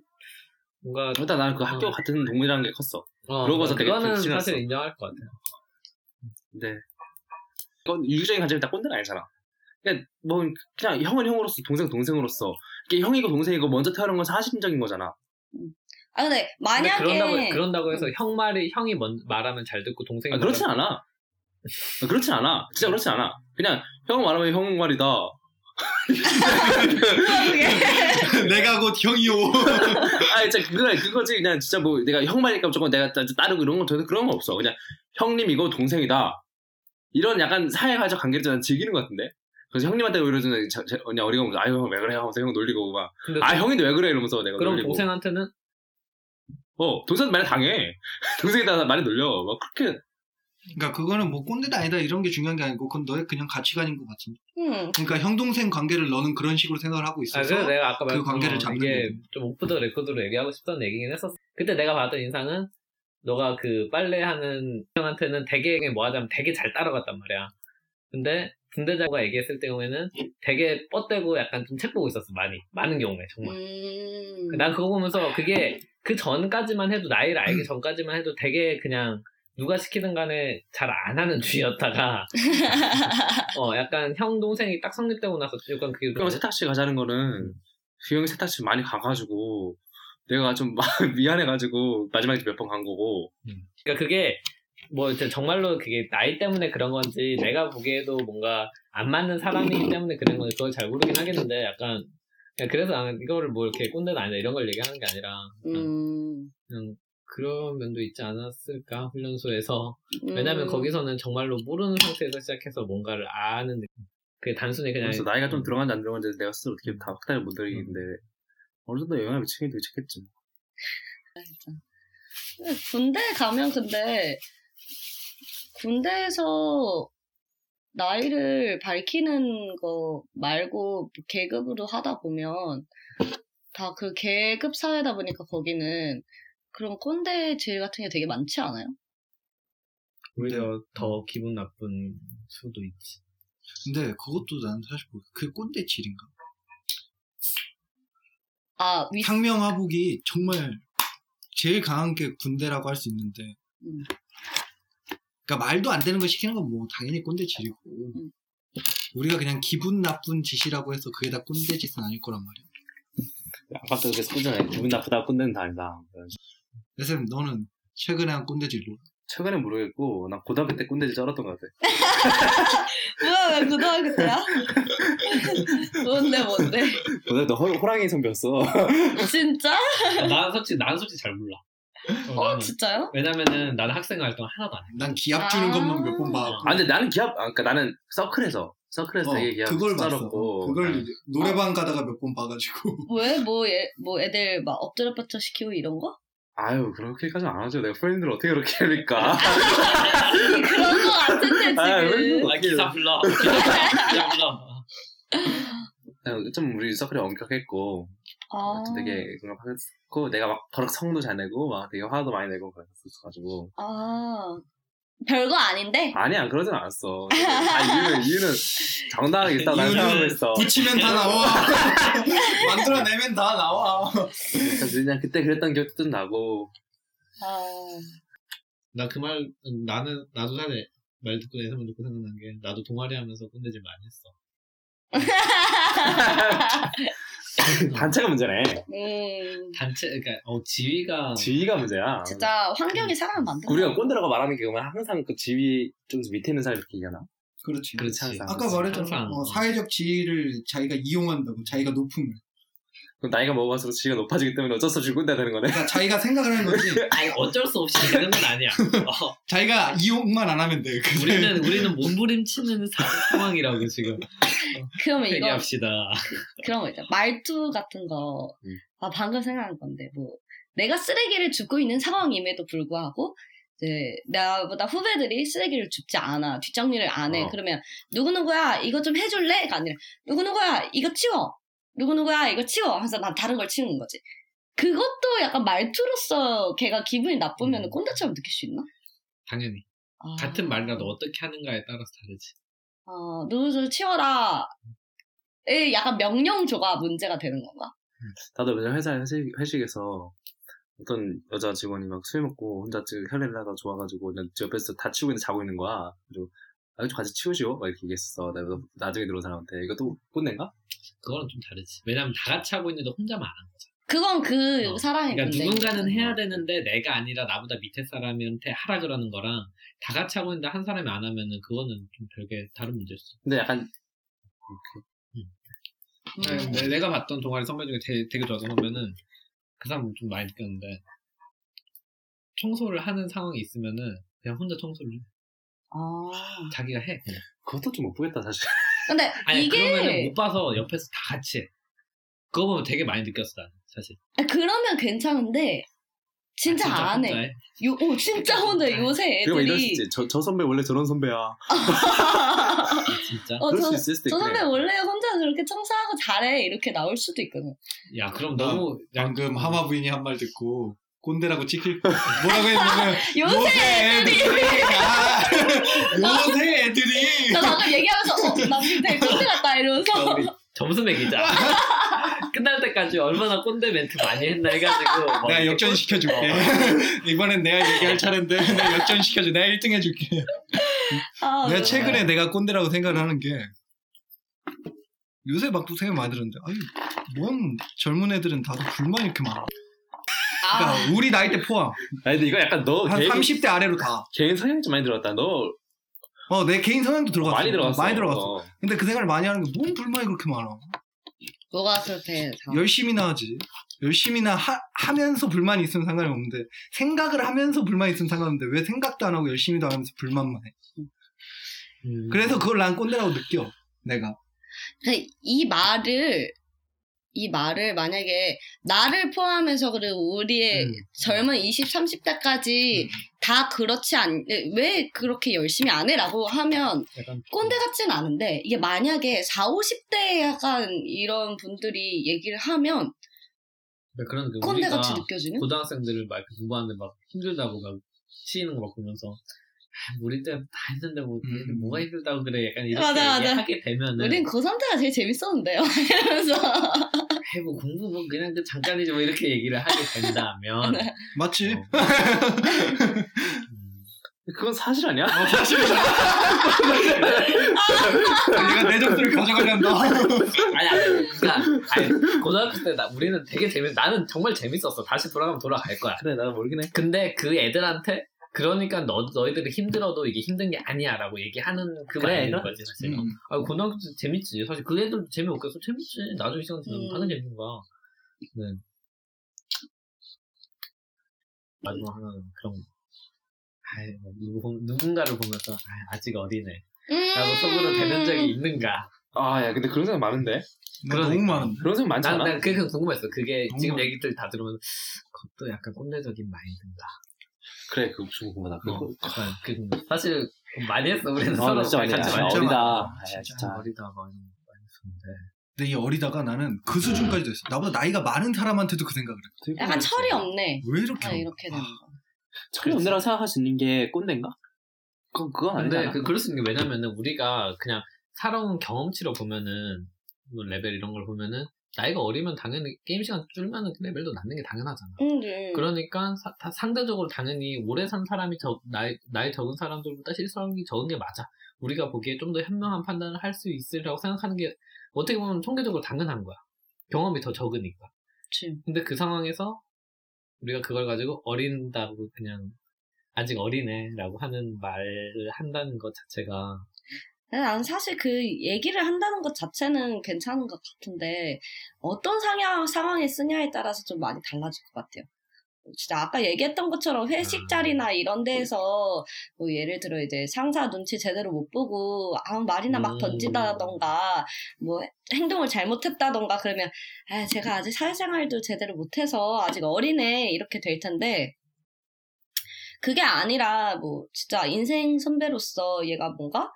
뭔가 일단 나는 그 학교 어. 같은 동물이라는 게 컸어. 어, 그러고서 되게 그거는 불신했어. 사실 인정할 것 같아요. 근데 그건 이유적인 관점이 다 꼰대는 아니잖아. 그냥 뭐 그냥 형은 형으로서 동생 동생으로서 이게 형이고 동생이고 먼저 태어난 건 사실적인 거잖아. 아 근데 근데 만약에 그런다고 그런다고 해서 형 말이 형이 먼 말하면 잘 듣고 동생이 아, 그렇진 말하면- 않아. 아, 그렇진 않아. 진짜 그렇진 않아. 그냥 형 말하면 형 말이다. 내가 곧 형이요. 아, 진짜 그거 그거지. 그냥 진짜 뭐 내가 형 말이니까 무조건 내가 따- 따르고 이런 건 전혀 그런 거 없어. 그냥 형님이고 동생이다. 이런 약간 사회가적 관계를 저는 즐기는 것 같은데. 그래서 형님한테 오히려 좀 자- 자- 그냥 어리가 없어. 아유 형 왜 그래 하면서 형 놀리고 막. 아 형인데 왜 그래 이러면서 내가 그럼 놀리고. 동생한테는 어 동생 말에 당해. 동생이다 말에 놀려. 막 그렇게 그러니까 그거는 뭐 꼰대다 아니다 이런 게 중요한 게 아니고 그건 너의 그냥 가치관인 것 같은데. 음, 그러니까 형 동생 관계를 너는 그런 식으로 생각을 하고 아, 있어서 그래서 내가 아까 그 말했던 관계를 거, 잡는 이게 거고. 좀 오프 더 레코드로 얘기하고 싶던 얘기긴 했었어. 그때 내가 받은 인상은 너가 그 빨래하는 형한테는 되게 뭐 하자면 되게 잘 따라갔단 말이야. 근데 군대장가 얘기했을 경우에는 되게 뻗대고 약간 좀 책 보고 있었어 많이 많은 경우에 정말. 음. 난 그거 보면서 그게 그 전까지만 해도 나이를 알기 전까지만 해도 되게 그냥 누가 시키든 간에 잘 안 하는 주의였다가 어 약간 형 동생이 딱 성립되고 나서 약간 그게 그럼 세탁실 가자는 거는 그 형이 세탁실 많이 가가지고 내가 좀 막 미안해가지고 마지막에 몇 번 간 거고. 그러니까 그게 뭐 정말로 그게 나이 때문에 그런 건지 내가 보기에도 뭔가 안 맞는 사람이기 때문에 그런 건지 그걸 잘 모르긴 하겠는데 약간 그래서 나는 이거를 뭐 이렇게 꼰대는 아니다 이런 걸 얘기하는 게 아니라. 그냥, 음. 그냥 그런 면도 있지 않았을까 훈련소에서. 음. 왜냐면 거기서는 정말로 모르는 상태에서 시작해서 뭔가를 아는 느낌. 그게 단순히 그냥 그래서 나이가 좀 들어간지 안 들어간지 내가 스스로 어떻게 다 확답을 못 드리겠는데 어느 정도 영향을 미치긴 미쳤겠지. 근데 군대 가면 근데 군대에서 나이를 밝히는 거 말고 계급으로 하다 보면 다 그 계급 사회다 보니까 거기는 그런 꼰대 죄 같은 게 되게 많지 않아요? 오히려 더 기분 나쁜 수도 있지 근데 그것도 난 사실 모르- 그게 꼰대 질인가? 아, 위, 상명하복이 정말 제일 강한 게 군대라고 할 수 있는데 음. 그러니까 말도 안 되는 거 시키는 건 뭐 당연히 꼰대 질이고 음. 우리가 그냥 기분 나쁜 짓이라고 해서 그게 다 꼰대 짓은 아닐 거란 말이야 아까도 그래서 꼰대네 기분 나쁘다 꼰대는 다 아니다 그래서 너는 최근에 한 꼰대 질로 최근에 모르겠고 난 고등학교 때 꼰대질 쩔었던 것 같아 뭐야, 왜 고등학교 때야? 뭔데, 뭔데? 고등학교 때 호, 호랑이 선배였어 진짜? 나는 솔직히 나는 솔직히 잘 몰라 어, 어, 나는. 진짜요? 왜냐면은 나는 학생 활동 하나도 안 해. 난 기합 주는 아. 것만 몇 번 봐갖고 아 근데 나는 기합 아, 그러니까 나는 서클에서 서클에서 어, 되게 기합 그걸 쩔었고 그걸 난 이제 노래방 가다가 몇 번 봐가지고 왜? 뭐, 애, 뭐 애들 막 엎드려 뻗쳐 시키고 이런 거? 아유 그렇게까지는 안 하죠. 내가 friend를 어떻게 그렇게 합니까? 그런 거 같은데, 지금. 아, 왜아 기사 불러. 기사 불러. 그냥 좀 우리 서클이 엄격했고 아, 되게 그런 거 했고 내가 막 버럭 성도 잘 내고 막 되게 화도 많이 내고 그랬었어가지고. 아, 별거 아닌데 아니야 그러진 않았어. 아, 이유는 이유는 정당하게 있다고 난 이유는 생각하고 있어. 붙이면 다 나와. 만들어내면 다 나와. 그래서 그냥 그때 그랬던 기억도 좀 나고. 아, 나그 말 나는 나도 사실 말 듣고 예상만 듣고 생각난 게 나도 동아리 하면서 꼰대질 많이 했어. 단체가 문제네. 음, 단체 그러니까 어 지위가 지위가 문제야. 진짜 환경이 사람을 만든다. 우리가 꼰대라고 말하는 게 그러면 항상 그 지위 좀 밑에 있는 사람 이렇게 얘기하나? 그렇지. 그렇지. 항상. 아까 말했잖아. 항상. 어, 사회적 지위를 자기가 이용한다고. 자기가 높음을. 그럼 나이가 먹어갈수록 지위가 높아지기 때문에 어쩔 수 없이 꼰대가 되는 거네. 그러니까 자기가 생각을 하는 거지. 아니 어쩔 수 없이 되는 건 아니야. 어, 자기가 이용만 안 하면 돼. 근데 우리는 우리는 몸부림치는 사- 상황이라고 지금 그러면 이거 얘기합시다. 그런 거 있잖아. 말투 같은 거. 음. 아, 방금 생각난 건데, 뭐, 내가 쓰레기를 줍고 있는 상황임에도 불구하고, 이제, 나보다 후배들이 쓰레기를 줍지 않아. 뒷정리를 안 해. 어. 그러면, 누구 누구야, 이거 좀 해줄래?가 아니라, 누구 누구야, 이거 치워. 누구누구야, 이거 치워. 하면서 난 다른 걸 치우는 거지. 그것도 약간 말투로서 걔가 기분이 나쁘면 음. 꼰대처럼 느낄 수 있나? 당연히 아. 같은 말이라도 어떻게 하는가에 따라서 다르지. 어, 누구 치워라. 에 약간 명령조가 문제가 되는 건가? 나도 맨날 회사 회식, 회식에서 어떤 여자 직원이 막 술 먹고 혼자 지금 혈례를 하다 좋아가지고 옆에서 다 치우고 있는데 자고 있는 거야. 그리고 아, 좀 같이 치우시오? 막 이렇게 얘기했어. 내가 나중에 들어온 사람한테. 이것도 꼰대인가? 그거는 좀 다르지. 왜냐면 다 같이 하고 있는데 혼자만 안 하는 거잖아. 그건 그 어. 사람의 그러니까 문제인 누군가는. 해야 되는데 내가 아니라 나보다 밑에 사람한테 하라 그러는 거랑 다 같이 하고 있는데 한 사람이 안 하면은 그거는 좀 별개 다른 문제였어. 근데 약간 음. 네, 내가 봤던 동아리 선배 중에 되게, 되게 좋아하는 선배는 그 사람 좀 많이 느꼈는데 청소를 하는 상황이 있으면은 그냥 혼자 청소를 해. 아. 자기가 해. 그냥. 그것도 좀 못 보겠다 사실. 근데 아니 이게 못 봐서 옆에서 다 같이 해. 그거 보면 되게 많이 느꼈어 나는 사실. 아, 그러면 괜찮은데 진짜, 아, 안 해. 혼자 해. 요, 오, 진짜 혼자 진짜. 요새 그리고 이럴 수 애들이 있지. 저, 저 선배 원래 저런 선배야. 아, 진짜. 어, 그럴 저, 수 있을 저. 선배 원래 혼자 그렇게 청소하고 잘해 이렇게 나올 수도 있거든. 야 그럼 너무 방금 하마 부인이 한 말 듣고 꼰대라고 찍힐 뭐라고 했냐면 요새 애들이 아, 요새 애들이. 나 방금 얘기하면서 어, 나 되게 꼰대 같다 이러면서. 우리 점수 매기자. 끝날 때까지 얼마나 꼰대 멘트 많이 했나 해가지고 막 내가 역전 시켜줄게. 이번엔 내가 얘기할 차례인데 내가 역전 시켜줘. 내가 1등 해줄게. 아, 내가 네. 최근에 내가 꼰대라고 생각을 하는 게 요새 막 생각 많이 들었는데 아니 뭔 젊은 애들은 다들 불만이 이렇게 많아 아, 그러니까 우리 나이 때 포함 아니 근데 이거 약간 너 한 개인, 30대 아래로 다 개인 성향이 좀 많이 들어갔다. 너 어, 내 개인 성향도 들어갔어. 많이 들어갔어. 많이 들어갔어. 어. 근데 그 생각을 많이 하는 게 뭔 불만이 그렇게 많아. 뭐가 그렇대. 저. 열심히나 하지. 열심히나 하, 하면서 불만이 있으면 상관이 없는데 생각을 하면서 불만이 있으면 상관없는데 왜 생각도 안 하고 열심히도 안 하면서 불만만 해. 음. 그래서 그걸 난 꼰대라고 느껴. 내가. 근데 이 말을 이 말을 만약에 나를 포함해서 그리고 우리의 음. 젊은 20, 30대까지 음. 다 그렇지 않, 왜 그렇게 열심히 안 해라고 하면 꼰대 같진 않은데 이게 만약에 4, 50대 약간 이런 분들이 얘기를 하면 그런 그 꼰대 같이 느껴지는? 고등학생들을 막 공부하는데 막 힘들다고 막 치이는 거 막 보면서 아, 우리 때다 했는데 뭐 음. 뭐가 힘들다고 그래 약간 이렇게 맞아, 맞아. 얘기하게 되면은 우린 고3 때가 제일 재밌었는데요. 이러면서 아이 뭐 공부 뭐 그냥 그 잠깐이지 뭐 이렇게 얘기를 하게 된다면 네. 맞지? 어. 음, 그건 사실 아니야? 어, 사실이잖아. 내가 내 점수를 가져가려한다. 아니 아니 그러니까 아니 고등학교 때 나, 우리는 되게 재밌 나는 정말 재밌었어 다시 돌아가면 돌아갈 거야 그래 나도 모르긴 해. 근데 그 애들한테 그러니까 너, 너희들이 힘들어도 이게 힘든 게 아니야 라고 얘기하는 그 그래, 말인. 거지 사실 음. 아, 고등학교 때 재밌지. 사실 그 애들도 재미없겠어. 재밌지. 나중에 시간 지나면 음. 하는 게 재밌는 거야. 네. 마지막 하나는 그런 거. 아이, 뭐 누구, 보- 누군가를 보면서 아, 아직 어리네. 라고 속으로 되는 적이 있는가. 아 야 근데 그런 생각 많은데. 나 너무 그러니까. 많은데. 그런 생각 많지 난, 않아? 난 그게 궁금했어. 그게 지금 많아. 얘기들 다 들으면 그것도 약간 꼰대적인 마인드인가. 그래 그거 좀 궁금하다. 어, 그거 약간 그 사실 많이 했어. 우리는 아, 서로 진짜 많이 했어. 많이 진짜 어리다. 아, 진짜. 진짜. 어리다 많이 많이 했었는데. 근데 이 어리다가 나는 그 수준까지도 했어. 나보다 나이가 많은 사람한테도 그 생각을 해. 약간 철이 없네. 왜 이렇게? 아? 이렇게 되는 거. 철이 없네라고 생각할 수 있는 게 꼰대인가? 그, 그건 근데 아니잖아. 그, 그럴 수 있는 게 왜냐면은 우리가 그냥 살아온 경험치로 보면은 뭐 레벨 이런 걸 보면은 나이가 어리면 당연히 게임 시간 줄면은 그 레벨도 낮는 게 당연하잖아. 응, 응. 그러니까 사- 다- 상대적으로 당연히 오래 산 사람이 적, 나이, 나이 적은 사람들보다 실수하는 적은 게 맞아. 우리가 보기에 좀 더 현명한 판단을 할 수 있으라고 생각하는 게 어떻게 보면 통계적으로 당연한 거야. 경험이 더 적으니까. 그치. 근데 그 상황에서 우리가 그걸 가지고 어린다고 그냥 아직 어리네라고 하는 말을 한다는 것 자체가 나는 사실 그 얘기를 한다는 것 자체는 괜찮은 것 같은데 어떤 상황, 상황에 쓰냐에 따라서 좀 많이 달라질 것 같아요. 진짜 아까 얘기했던 것처럼 회식 자리나 이런 데에서 뭐 예를 들어 이제 상사 눈치 제대로 못 보고 아무 말이나 막 음. 던지다던가 뭐 행동을 잘못했다던가 그러면 아 제가 아직 사회생활도 제대로 못해서 아직 어리네 이렇게 될 텐데 그게 아니라 뭐 진짜 인생 선배로서 얘가 뭔가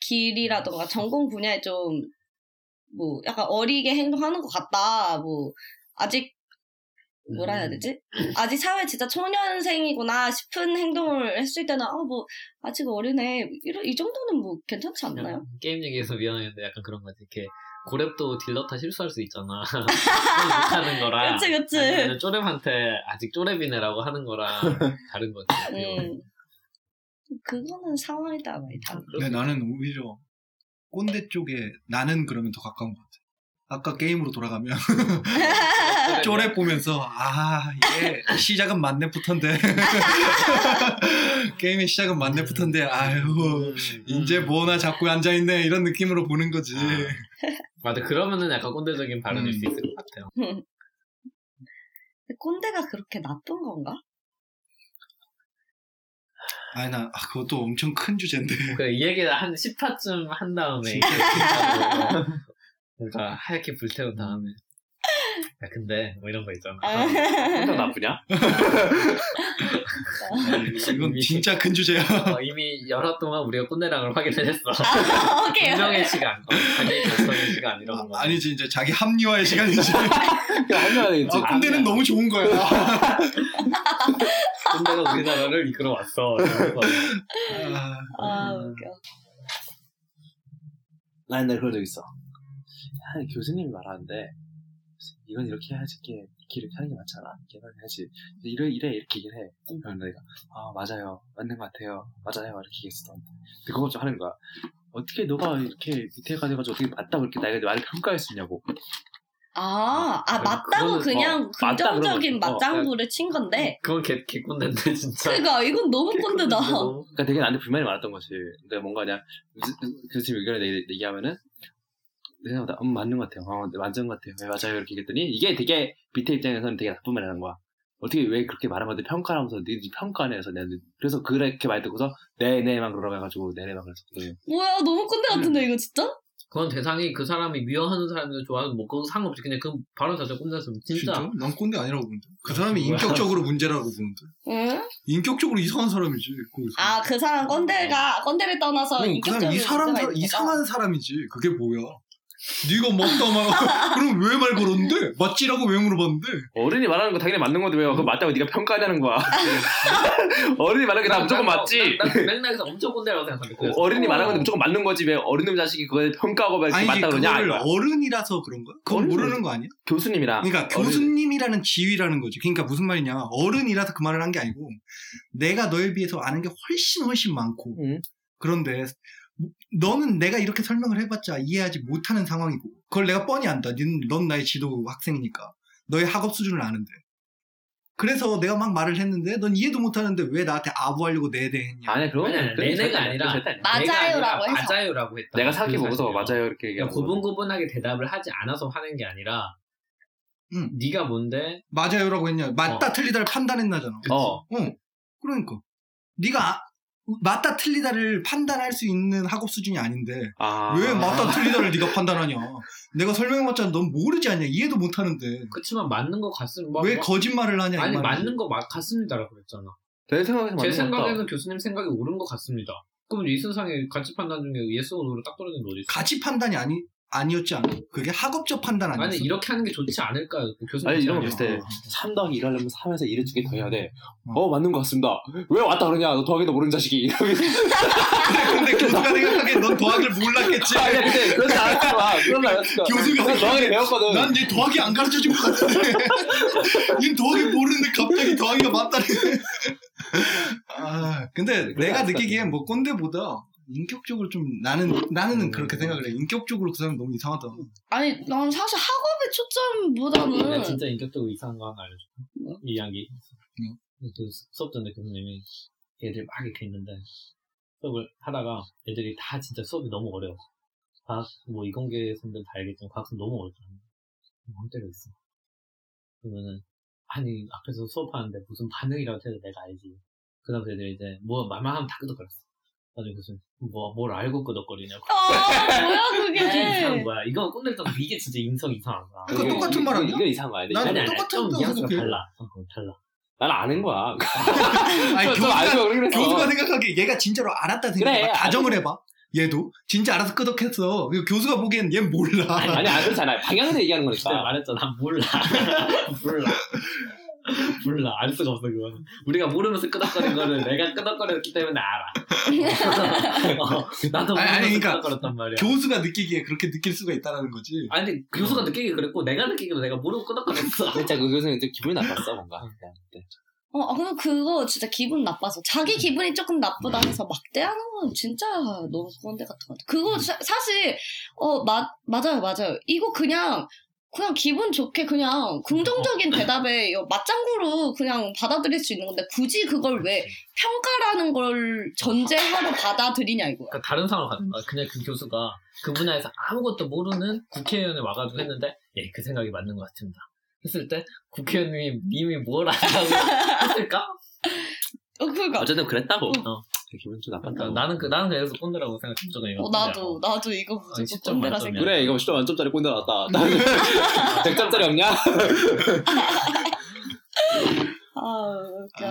길이라던가 전공 분야에 좀 뭐 약간 어리게 행동하는 것 같다. 뭐 아직 뭐라 해야 음. 되지? 아직 사회 진짜 초년생이구나 싶은 행동을 했을 때는 아 뭐 아직 어리네 이런 이 정도는 뭐 괜찮지 않나요? 게임 얘기해서 미안했는데 약간 그런 거지. 이렇게 고랩도 딜러 타 실수할 수 있잖아. 못하는 거랑 그치 그치. 쪼랩한테 아직 쪼랩이네라고 하는 거랑 다른 거지. 음. 그거는 상황에 따라 많이 다르. 근데 나는 오히려 꼰대 쪽에 나는 그러면 더 가까운 것 같아. 아까 게임으로 돌아가면 쪼랩 보면서 아 이게 시작은 만렙부터인데 게임의 시작은 만렙부터인데 아유 이제 뭐나 잡고 앉아 있네 이런 느낌으로 보는 거지. 맞아. 그러면은 약간 꼰대적인 발언일 음. 수 있을 것 같아요. 꼰대가 그렇게 나쁜 건가? 아니 나 아, 그것도 엄청 큰 주제인데. 그래, 이 얘기를 한 10화쯤 한 다음에 뭔가 하얗게 불태운 다음에 야 근데 뭐 이런 거 있잖아. 혼자 나쁘냐? 이건 이미- 진짜 큰 주제야. 어, 이미 여러 동안 우리가 꼰대랑을 확인을 했어. 아, 오케이. 분명의 시간, 어, 자기 결정의 시간 이런 거. 아니지 이제 자기 합리화의 시간이지. 되겠지. 아, 꼰대는 너무 좋은 거야. 꼰대가 우리나라를 이끌어 왔어. 아, 아 웃겨. 난 옛날에 그런 적 있어. 한 교수님이 말하는데, 이건 이렇게 해야지, 이렇게, 이렇게 하는 게 맞잖아. 이렇게 해야지. 이래, 이래, 이렇게 얘기를 해. 그러면 내가, 아, 맞아요. 맞는 것 같아요. 맞아요. 이렇게 얘기했어. 근데 그거 좀 하는 거야. 어떻게 너가 이렇게 밑에가 돼가지고 어떻게 맞다고 이렇게 나에게 말을 평가할 수 있냐고. 아, 아 그래, 맞다고 그냥 어, 긍정적인. 어, 맞장구를 친 건데. 그건 개, 개꼰대인데 진짜. 그러니까 이건 너무 꼰대다. 그러니까 되게 나한테 불만이 많았던 거지. 근데 뭔가 그냥 교수님 의견을 얘기- 얘기 하면은 내 생각보다 음 맞는 것 같아요. 어, 네, 맞는 것 같아요. 네, 맞아요. 이렇게 얘기했더니 이게 되게 밑에 입장에서는 되게 나쁜 말이라는 거야. 어떻게 왜 그렇게 건데 평가하면서 네 평가네 해서 내가 그래서 그렇게 말 듣고서 네네만 그러라 해가지고 네네만 그랬었거든. 뭐야 너무 꼰대 같은데 이거 진짜? 그건 대상이 그 사람이 미워하는 사람들 좋아하는 뭐 그거 상관없이 그냥 그 발언 자체가 꼰대였으면 진짜. 진짜? 난 꼰대 아니라고 보는데. 그 아, 사람이? 인격적으로 문제라고 보는데. 응? 인격적으로 이상한 사람이지. 거기서. 아 그 사람 꼰대가 꼰대를 떠나서 응, 그 인격적인 사람 이 사람 문제가. 이상한 사람이지. 그게 뭐야? 네가 먹다 말 그럼 왜 말 걸었는데? 맞지라고 왜 물어봤는데? 어른이 말하는 거 당연히 맞는 건데 왜 그거 맞다고 네가 평가하냐는 거야. 어른이 말하는 게 다 무조건 맞지. 난, 난 맥락에서 엄청 꼰대라고 생각하는데. 그래서. 어른이 말하는 건데 무조건 맞는 거지 왜 어른놈 자식이 그걸 평가하고 왜 이렇게 아니지 맞다 그러냐 그거를 이거야. 어른이라서 그런 거야? 그건 어른이 모르는 거 아니야? 교수님이랑 그러니까 어른- 교수님이라는 지위라는 거지. 그러니까 무슨 말이냐? 어른이라서 그 말을 한 게 아니고 내가 너에 비해서 아는 게 훨씬 훨씬 많고 응. 그런데 너는 내가 이렇게 설명을 해봤자 이해하지 못하는 상황이고 그걸 내가 뻔히 안다. 넌, 넌 나의 지도 학생이니까 너의 학업 수준을 아는데 그래서 내가 막 말을 했는데 넌 이해도 못하는데 왜 나한테 아부하려고 내대했냐? 아니야 그건 아니야, 그건 내내가 아니라. 맞아요라고 해서. 맞아요라고 했다. 내가 생각해 그 보고서. 맞아요 이렇게 그냥 얘기하는 고분고분하게 대답을 하지 않아서 하는 게 아니라 응. 네가 뭔데 맞아요라고 했냐? 맞다 어. 틀리다를 판단했나잖아. 어. 어, 그러니까 네가 아- 맞다 틀리다를 판단할 수 있는 학업 수준이 아닌데 아. 왜 맞다 틀리다를 네가 판단하냐? 내가 설명해봤자 넌 모르지 않냐? 이해도 못하는데 그렇지만 맞는 것 같습니다. 뭐, 왜 뭐- 거짓말을 하냐? 이 아니. 맞는 거 맞, 같습니다라고 그랬잖아. 제 맞는 것 생각에는 같다. 교수님 생각이 옳은 것 같습니다. 그럼 이 세상에 가치 판단 중에 yes or no로 딱 떨어지는 거 어디 있어? 가치 판단이 아니 아니었지 않아? 그게 학업적 판단 아니었어? 아니 이렇게 하는 게 좋지 않을까요? 그 교수님 아니 이런 거. 비슷해. 3 더하기 1 하려면 3에서 2를 두개 더 해야 돼. 어. 어 맞는 것 같습니다. 왜 왔다 그러냐? 너 더하기도 모르는 자식이. 이러면서. 근데 교수가 생각하기엔 넌 더하기를 몰랐겠지. 아니야 근데 그렇지 거야. 그런 거 아니었을 거야. 교수가 더하기를 배웠거든. 난 얘 더하기 안 가르쳐준 것 같은데. 얘 더하기 모르는데 갑자기 더하기가 맞다니. 아, 근데 내가 느끼기엔 뭐 꼰대보다 인격적으로 좀 나는 나는 그렇게 생각을 해. 인격적으로 그 사람 너무 이상하다. 아니 난 사실 학업의 초점보다는 내가 진짜 인격적으로 이상한 거 하나 알려줘. 뭐? 이 이야기. 응. 그 수업 전에 교수님이 애들 막 이렇게 있는데 수업을 하다가 애들이 다 진짜 수업이 너무 어려워. 과학, 뭐 이공계생들 다 알겠지만 과학은 너무 어렵잖아. 멍 때려 있어. 그러면은 아니 앞에서 수업하는데 무슨 반응이라고 해도 내가 알지. 그다음에 애들 이제 뭐 말만 하면 다 끄덕거렸어. 나중에 무슨 뭐 뭘 알고 끄덕거리냐고. 아 뭐야 이게 이상한 그게 거야. 이거 꼰대도 이게 진짜 인성 이상한 거야. 그러니까 이게- 똑같은 말 아니야? 이거 이상한 거야. 나는 아니, 아니, 아니, 똑같은 좀 거라고 뉘앙스가 생각해. 달라. 어, 어, 달라. 난 아는 거야. 아니 좀 교수가 했어. 교수가 생각하기에 얘가 진짜로 알았다 생각해. 그래, 가정을 해봐. 얘도 진짜 알아서 끄덕했어. 교수가 보기엔 얘 몰라. 아니 안 그렇잖아. 방향을 얘기하는 그때 거니까. 말했잖아. 난 몰라. 몰라. 몰라. 알 수가 없어, 그거는. 우리가 모르면서 끄덕거린 거를 내가 끄덕거렸기 때문에 알아. 어, 나도 아니, 아니, 모르면서 그러니까 끄덕거렸단 말이야. 교수가 느끼기에 그렇게 느낄 수가 있다는 거지. 아니, 근데 교수가 느끼기 그랬고, 내가 느끼기도 내가 모르고 끄덕거렸어. 진짜 그 교수는 좀 기분이 나빴어 뭔가. 그냥 그때. 어, 아, 근데 그거 진짜 기분 나빠서. 자기 기분이 조금 나쁘다 해서 막대하는 건 진짜 너무 꼰대 같은 것 같아. 그거 사, 사실, 어, 마, 맞아요, 맞아요. 이거 그냥, 그냥 기분 좋게 그냥 긍정적인 대답에 이거 맞장구로 그냥 받아들일 수 있는 건데 굳이 그걸 왜 평가라는 걸 전제하로 받아들이냐 이거야. 그러니까 다른 상황을 가는 거야. 그냥 그 교수가 그 분야에서 아무것도 모르는 국회의원이 와가지고 했는데, 예, 그 생각이 맞는 것 같습니다. 했을 때, 국회의원님이 님이 뭘 안다고 했을까? 어, 그러니까. 어쨌든 그랬다고. 어. 기분 좀 그러니까 나빴다고. 나는 그, 나는 그래서 꼰대라고 이거. 어, 나도, 나도 이거 무조건 10점 꼰대라. 생각. 그래 이거 10점 만점짜리 꼰대 나왔다. 100점짜리 없냐? 아, 웃겨.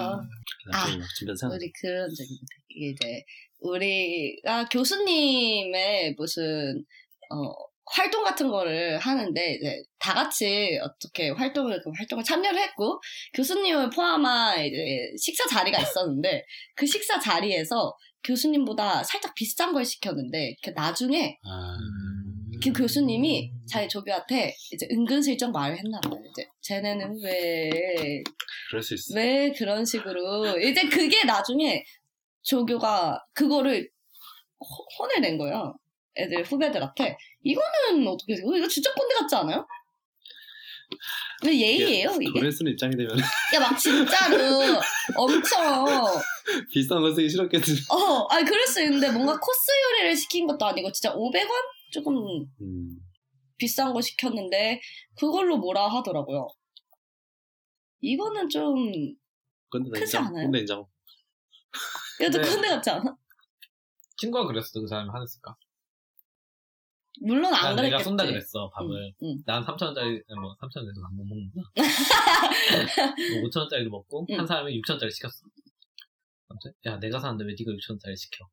아, 주변 우리 그런 적이 이제 우리가 교수님의 무슨 어 활동 같은 거를 하는데 이제 다 같이 어떻게 활동을 그 활동을 참여를 했고 교수님을 포함한 이제 식사 자리가 있었는데 그 식사 자리에서 교수님보다 살짝 비싼 걸 시켰는데 그 나중에 아, 그 교수님이 자기 조교한테 이제 은근슬쩍 말을 했나 봐요. 이제 쟤네는 왜 그럴 수 있어. 왜 그런 식으로 이제 그게 나중에 조교가 그거를 호- 혼을 낸 거예요. 애들 후배들한테 이거는 어떻게 이거 이거 진짜 꼰대 같지 않아요? 왜 예의예요 이게? 그럴 쓰는 입장이 되면 야막 진짜로 엄청 비싼 거 쓰기 싫었겠지. 어 아니 그럴 수 있는데 뭔가 코스 요리를 시킨 것도 아니고 진짜 500원 조금 음. 비싼 거 시켰는데 그걸로 뭐라 하더라고요. 이거는 좀 꼰대 크지 인정. 않아요? 꼰대 인정. 얘도 네. 꼰대 같지 않아? 친구가 그랬어. 그 사람이 화냈을까? 물론 안난 그랬겠지. 내가 쏜다 그랬어, 밥을. 응, 응. 난 3천 원짜리, 뭐, 3천 원에서 안 못 먹는다. 뭐 5천 원짜리를 먹고, 응. 한 사람이 6천 원짜리 시켰어. 아무튼, 야, 내가 사는데 왜 네가 6천 원짜리 시켜?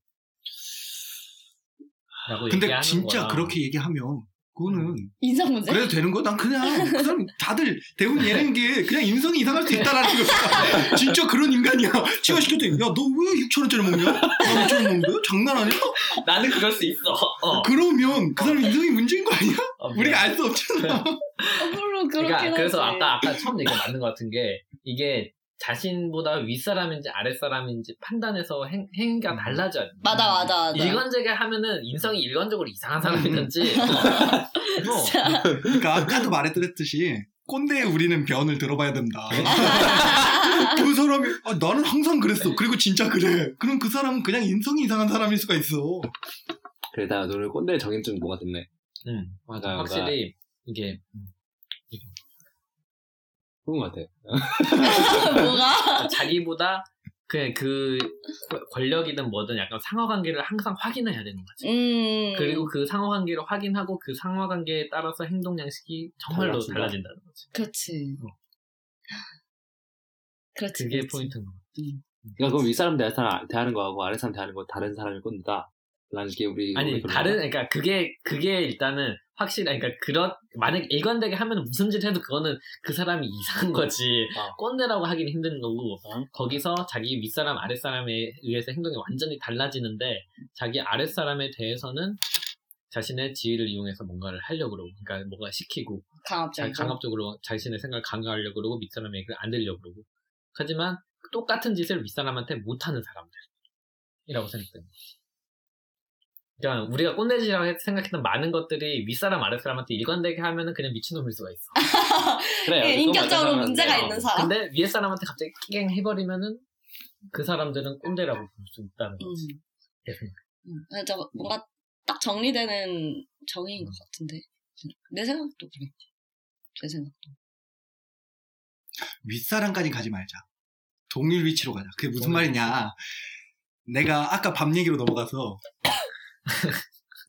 라고 근데 얘기하는 진짜 거야. 그렇게 얘기하면 그거는 인성 문제? 그래도 되는 거야? 난 그냥 그 사람 다들 대부분 예는 게 그냥 인성이 이상할 수 있다라는 거야. 진짜 그런 인간이야. 치가 시켰더니 야너 왜 6천 원짜리 먹냐? 나 5천 원 먹는데 장난 아니야? 나는 그럴 수 있어. 어. 그러면 그 사람 인성이 문제인 거 아니야? 어, 우리가 알 수 없잖아. 어, 물론 그렇긴 그러니까 그래서. 아까 아까 처음 얘기가 맞는 것 같은 게 이게 자신보다 윗사람인지 아랫사람인지 판단해서 행, 행위가 달라져야 돼. 맞아 맞아 맞아. 일관되게 하면은 인성이 일관적으로 이상한 사람이든지 어, 그러니까 아까도 말했듯이 꼰대에 우리는 변을 들어봐야 된다. 그 사람이 아, 나는 항상 그랬어. 그리고 진짜 그래. 그럼 그 사람은 그냥 인성이 이상한 사람일 수가 있어. 그러다 너는 꼰대 정인증 뭐가 됐네. 음, 맞아요. 확실히 이게 그런 것 같아. 뭐가? 자기보다 그, 그 권력이든 뭐든 약간 상하관계를 항상 확인해야 되는 거지. 음. 그리고 그 상하관계를 확인하고 그 상하관계에 따라서 행동 양식이 정말로 달라진다. 달라진다는 거지. 그렇지. 어. 그렇지. 그게 그렇지. 포인트인 거. 그러니까 그럼 윗사람 대하는, 대하는 거하고 아랫사람 대하는 거 다른 사람이 꼰대다. 라는 게 우리 아니 다른? 그러니까 그게 그게 일단은 확실히 그러니까 그런 만약 일관되게 하면 무슨 짓 해도 그거는 그 사람이 이상한 거지 어. 꼰대라고 하기는 힘든 거고 거기서 자기 윗사람 아랫사람에 의해서 행동이 완전히 달라지는데 자기 아랫사람에 대해서는 자신의 지위를 이용해서 뭔가를 하려고 그러고 그러니까 뭔가 시키고 자, 강압적이고. 강압적으로 자신의 생각을 강요하려고 그러고 윗사람의 얘기를 안 들으려고 그러고 하지만 똑같은 짓을 윗사람한테 못하는 사람들이라고 생각됩니다. 그러니까 우리가 꼰대지라고 해- 생각했던 많은 것들이 윗사람 아랫사람한테 일관되게 하면은 그냥 미친놈일 수가 있어. 그래요. 예, 그건 인격적으로 문제가 사람인데, 있는 어. 사람. 근데 위에 사람한테 갑자기 끼갱 해버리면은 그 사람들은 꼰대라고 볼 수 있다는 거지. 음. 내 생각. 음. 그래서 뭔가 딱 정리되는 정의인 것 같은데. 내 생각도 그래. 제 생각도. 윗사람까지 가지 말자. 동일 위치로 가자. 그게 무슨 동일 말이냐. 내가 아까 밥 얘기로 넘어가서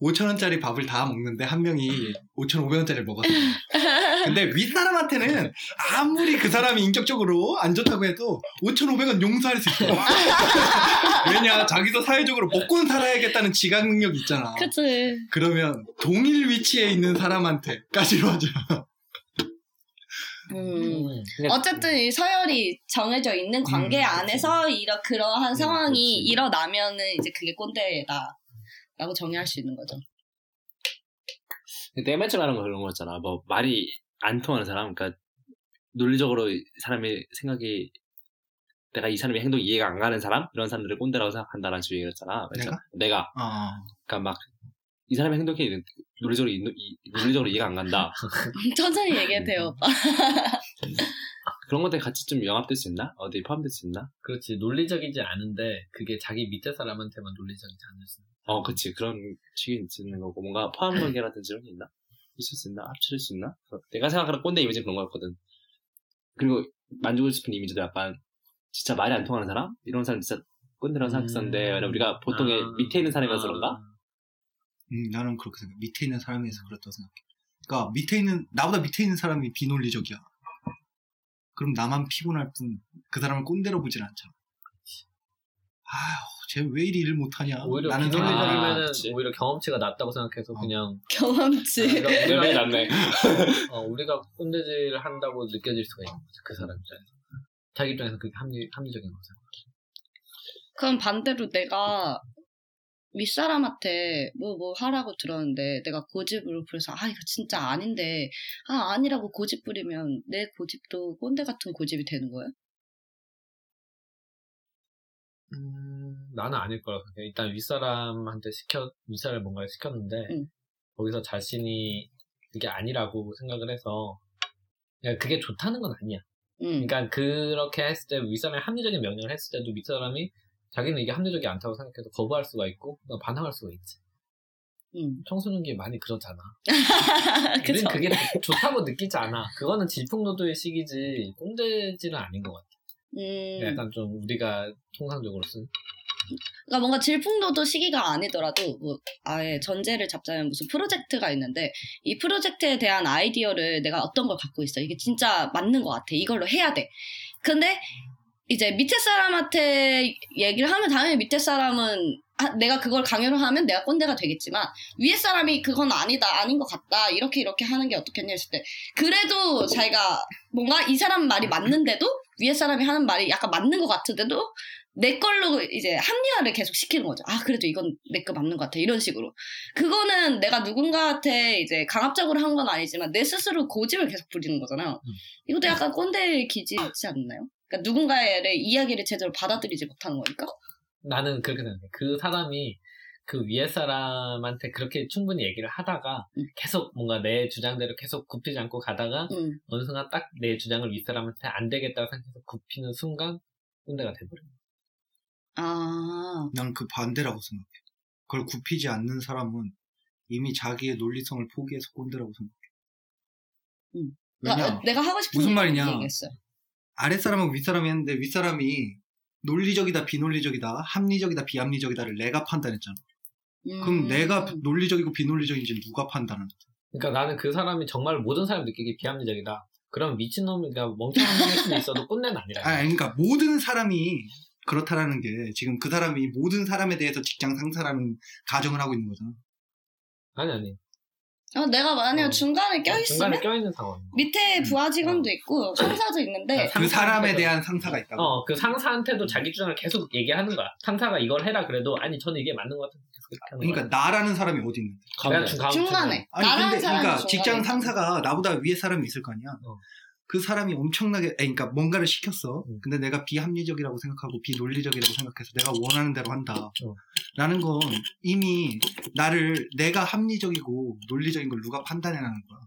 5천원짜리 밥을 다 먹는데 한 명이 5,500원짜리를 먹었어. 근데 윗사람한테는 아무리 그 사람이 인격적으로 안 좋다고 해도 5,500원 용서할 수 있어. 왜냐, 자기도 사회적으로 먹고는 살아야겠다는 지각 능력이 있잖아. 그치. 그러면 동일 위치에 있는 사람한테까지로 하자. 음. 그러니까 어쨌든 이 서열이 정해져 있는 관계 음. 안에서 이러 그러한 상황이 그치. 일어나면은 이제 그게 꼰대다 라고 정의할 수 있는 거죠. 내가 맨 처음에 하는 거 그런 거였잖아. 뭐 말이 안 통하는 사람, 그러니까 논리적으로 이 사람의 생각이 내가 이 사람의 행동이 이해가 안 가는 사람 이런 사람들을 꼰대라고 생각한다라는 식으로 얘기했잖아. 맨 내가? 처음. 내가 어. 그러니까 막 이 사람의 행동이 논리적으로 이- 이- 논리적으로 이해가 안 간다. 천천히 얘기해도 돼요, 오빠. 그런 것들 같이 좀 영합될 수 있나? 어디 포함될 수 있나? 그렇지 논리적이지 않은데 그게 자기 밑에 사람한테만 논리적이지 않을 수. 있는. 어, 그치. 그런 식이 있는 거고 뭔가 포함 관계라든지 이런 게 있나? 있을 수 있나? 합칠 수 있나? 내가 생각하는 꼰대 이미지는 그런 거였거든. 그리고 만지고 싶은 이미지도 약간 진짜 말이 안 통하는 사람? 이런 사람 진짜 꼰대라고 생각했었는데 왜냐면 우리가 보통의 아. 밑에 있는 사람이라서 아. 그런가? 음, 나는 그렇게 생각해. 밑에 있는 사람에서 그렇다고 생각해. 그러니까 밑에 있는 나보다 밑에 있는 사람이 비논리적이야. 그럼 나만 피곤할 뿐 그 사람을 꼰대로 보진 않잖아. 아휴, 쟤왜 이리 일 못하냐? 오히려 라는 생각이- 아. 오히려 경험치가 낮다고 생각해서 어. 그냥 경험치. 우리가, 왜 우리가, 낫네. 어, 우리가 꼰대질을 한다고 느껴질 수가 있는 거지 그 사람 입장에서. 자기 입장에서 그게 합리 합리적인 거죠. 그럼 반대로 내가 윗사람한테 뭐 뭐 하라고 들었는데 내가 고집으로 그래서 아 이거 진짜 아닌데 아 아니라고 고집 부리면 내 고집도 꼰대 같은 고집이 되는 거예요? 음, 나는 아닐 거라 생각해. 일단 윗사람한테 시켜, 윗사람을 뭔가를 시켰는데, 응. 거기서 자신이 그게 아니라고 생각을 해서, 그냥 그게 좋다는 건 아니야. 응. 그러니까 그렇게 했을 때, 윗사람이 합리적인 명령을 했을 때도 윗사람이 자기는 이게 합리적이 않다고 생각해서 거부할 수가 있고, 반항할 수가 있지. 응. 청소년기 많이 그러잖아. 그쵸. 우린 그게 좋다고 느끼지 않아. 그거는 질풍노도의 시기지, 꼰대질은 아닌 것 같아. 음. 약간 좀 우리가 통상적으로 쓴. 그러니까 뭔가 질풍노도 시기가 아니더라도 뭐 아예 전제를 잡자면 무슨 프로젝트가 있는데 이 프로젝트에 대한 아이디어를 내가 어떤 걸 갖고 있어 이게 진짜 맞는 것 같아 이걸로 해야 돼 근데 이제 밑에 사람한테 얘기를 하면 당연히 밑에 사람은 아, 내가 그걸 강요를 하면 내가 꼰대가 되겠지만 위에 사람이 그건 아니다 아닌 것 같다 이렇게 이렇게 하는 게 어떻겠냐 했을 때 그래도 자기가 뭔가 이 사람 말이 맞는데도 위에 사람이 하는 말이 약간 맞는 것 같은데도 내 걸로 이제 합리화를 계속 시키는 거죠. 아, 그래도 이건 내 거 맞는 것 같아. 이런 식으로. 그거는 내가 누군가한테 이제 강압적으로 한 건 아니지만 내 스스로 고집을 계속 부리는 거잖아요. 이것도 약간 꼰대 기질이 있지 않나요? 그러니까 누군가의 이야기를 제대로 받아들이지 못하는 거니까. 나는 그렇게 생각해. 그 사람이 그 위에 사람한테 그렇게 충분히 얘기를 하다가 음. 계속 뭔가 내 주장대로 계속 굽히지 않고 가다가 음. 어느 순간 딱 내 주장을 윗 사람한테 안 되겠다고 생각해서 굽히는 순간 꼰대가 돼버려. 아, 난 그 반대라고 생각해. 그걸 굽히지 않는 사람은 이미 자기의 논리성을 포기해서 꼰대라고 생각해. 음. 왜냐? 그러니까 내가 하고 싶은 무슨 말이냐? 아랫사람하고 윗사람이 했는데 윗사람이 논리적이다 비논리적이다 합리적이다 비합리적이다를 내가 판단했잖아. 그럼 음. 내가 논리적이고 비논리적인지 누가 판단하는 그러니까 나는 그 사람이 정말 모든 사람이 느끼기 비합리적이다. 그럼 미친놈이가 멍청한 놈일 수도 있어도 꼰대는 아니라. 아, 그러니까 모든 사람이 그렇다라는 게 지금 그 사람이 모든 사람에 대해서 직장 상사라는 가정을 하고 있는 거잖아. 아니 아니. 어, 내가 만약 어. 중간에 껴있으면 중간에 껴있는 상황. 밑에 부하 직원도 어. 있고 상사도 있는데 아, 그 사람에 대한 상사가 있다고. 어, 그 상사한테도 자기 주장을 계속 얘기하는 거야. 상사가 이걸 해라 그래도 아니 저는 이게 맞는 것 같아서 계속 이렇게 하는 그러니까 거야. 나라는 사람이 어디 있는데? 내가 중, 가운데 중간에 아니 나라는 근데 사람이 그러니까 중간에 직장. 상사가 나보다 위에 사람이 있을 거 아니야. 어. 그 사람이 엄청나게 아니, 그러니까 뭔가를 시켰어. 음. 근데 내가 비합리적이라고 생각하고 비논리적이라고 생각해서 내가 원하는 대로 한다. 어. 라는 건 이미 나를 내가 합리적이고 논리적인 걸 누가 판단해라는 거야.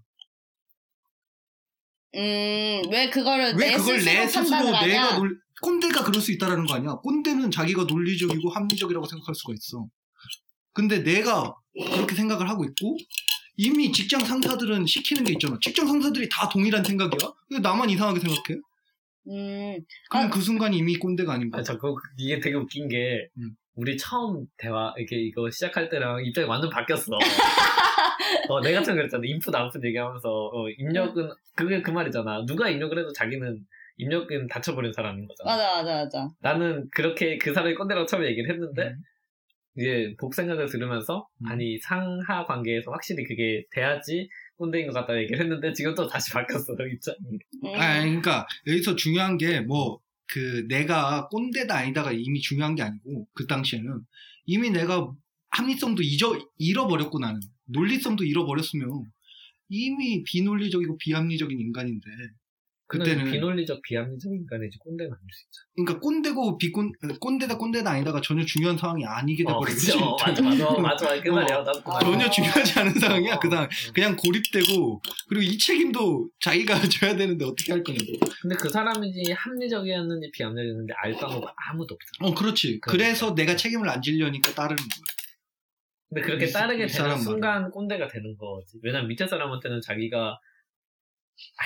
음, 왜 그거를 왜 내 그걸 스스로 내 스스로 판단을 하냐? 내가 논 꼰대가 그럴 수 있다라는 거 아니야? 꼰대는 자기가 논리적이고 합리적이라고 생각할 수가 있어. 근데 내가 그렇게 생각을 하고 있고 이미 직장 상사들은 시키는 게 있잖아. 직장 상사들이 다 동일한 생각이야? 왜 나만 이상하게 생각해? 음, 그럼 아. 그 순간 이미 꼰대가 아닌 거야. 아, 저, 그, 이게 되게 웃긴 게, 음. 우리 처음 대화, 이렇게 이거 시작할 때랑 입장이 완전 바뀌었어. 어, 내가 처음 그랬잖아. 인풋, 아웃풋 얘기하면서, 어, 입력은, 그게 그 말이잖아. 누가 입력을 해도 자기는, 입력은 다쳐버린 사람인 거잖아. 맞아, 맞아, 맞아. 나는 그렇게 그 사람이 꼰대라고 처음에 얘기를 했는데, 음. 이제 복 생각을 들으면서, 음. 아니, 상하 관계에서 확실히 그게 돼야지 꼰대인 것 같다 얘기를 했는데, 지금 또 다시 바뀌었어, 입장이. 음. 아니, 그러니까 여기서 중요한 게 뭐 그 내가 꼰대다 아니다가 이미 중요한 게 아니고 그 당시에는 이미 내가 합리성도 잊어 잃어버렸고 나는 논리성도 잃어버렸으면 이미 비논리적이고 비합리적인 인간인데 그때는 비논리적, 비합리적 인간이지 꼰대는 아닐 수 있죠. 그러니까 꼰대고 비꼰 꼰대다 꼰대다 아니다가 전혀 중요한 상황이 아니게 어, 그치. 어, 맞아, 맞아, 맞아. 그 어. 말이야. 나도 그 아. 말이야. 전혀 중요하지 않은 상황이야 어, 그 상황 어. 그냥 고립되고 그리고 이 책임도 자기가 져야 되는데 어떻게 할 거냐고 근데 그 사람이 합리적이었는지 비합리적이었는지 알 방법 아무도 없잖아. 어 그렇지 그러니까. 그래서 내가 책임을 안 지려니까 따르는 거야 근데 그렇게 이- 따르게 이 되는 순간 꼰대가 되는 거지. 왜냐면 밑에 사람한테는 자기가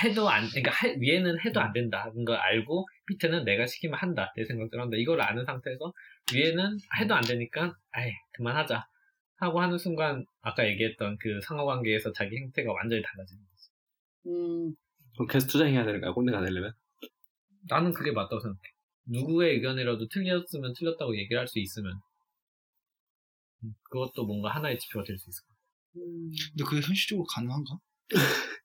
해도 안, 그러니까 할- 위에는 해도 안 된다는 걸 알고 밑에는 내가 시키면 한다. 내 생각대로 한다. 이걸 아는 상태에서 위에는 해도 안 되니까 아이 그만하자 하고 하는 순간 아까 얘기했던 그 상호관계에서 자기 행태가 완전히 달라지는 거지. 음, 그럼 계속 투자해야 되는 거야 꼰대가 되려면? 나는 그게 맞다고 생각해. 누구의 의견이라도 틀렸으면 틀렸다고 얘기를 할 수 있으면 음, 그것도 뭔가 하나의 지표가 될 수 있을 것 같아. 음. 근데 그게 현실적으로 가능한가?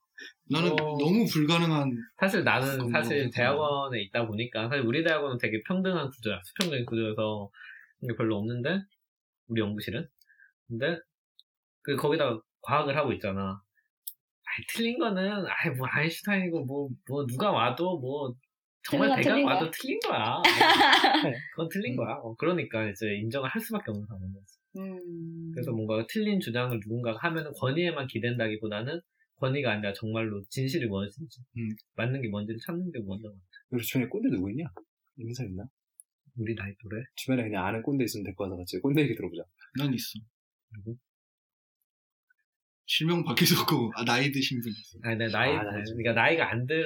나는 어. 너무 불가능한 사실 나는 사실. 대학원에 있다 보니까 사실 우리 대학원은 되게 평등한 구조야. 수평적인 구조여서 이게 별로 없는데 우리 연구실은 근데 그 거기다가 과학을 하고 있잖아. 아이, 틀린 거는 아이 뭐 아인슈타인이고 뭐뭐 누가 와도 뭐 정말 대가 틀린 와도 거야. 틀린 거야. 그건 틀린 음. 거야. 어, 그러니까 이제 인정을 할 수밖에 없는 상황인 거지. 음. 그래서 뭔가 틀린 주장을 누군가가 하면은 권위에만 기댄다기보다는 권위가 아니라 정말로 진실이 무엇인지 음. 맞는 게 뭔지를 찾는 게 먼저 우리 주변에 꼰대 누구 있냐? 사람 있나? 우리 나이 또래 주변에 그냥 아는 꼰대 있으면 데리고 와서 같이 꼰대 얘기 들어보자. 난 있어 누구? 실명 밝혀졌고 아, 나이 드신 분 있어 아니 내 나이 아, 나이 그러니까 나이가 안 들은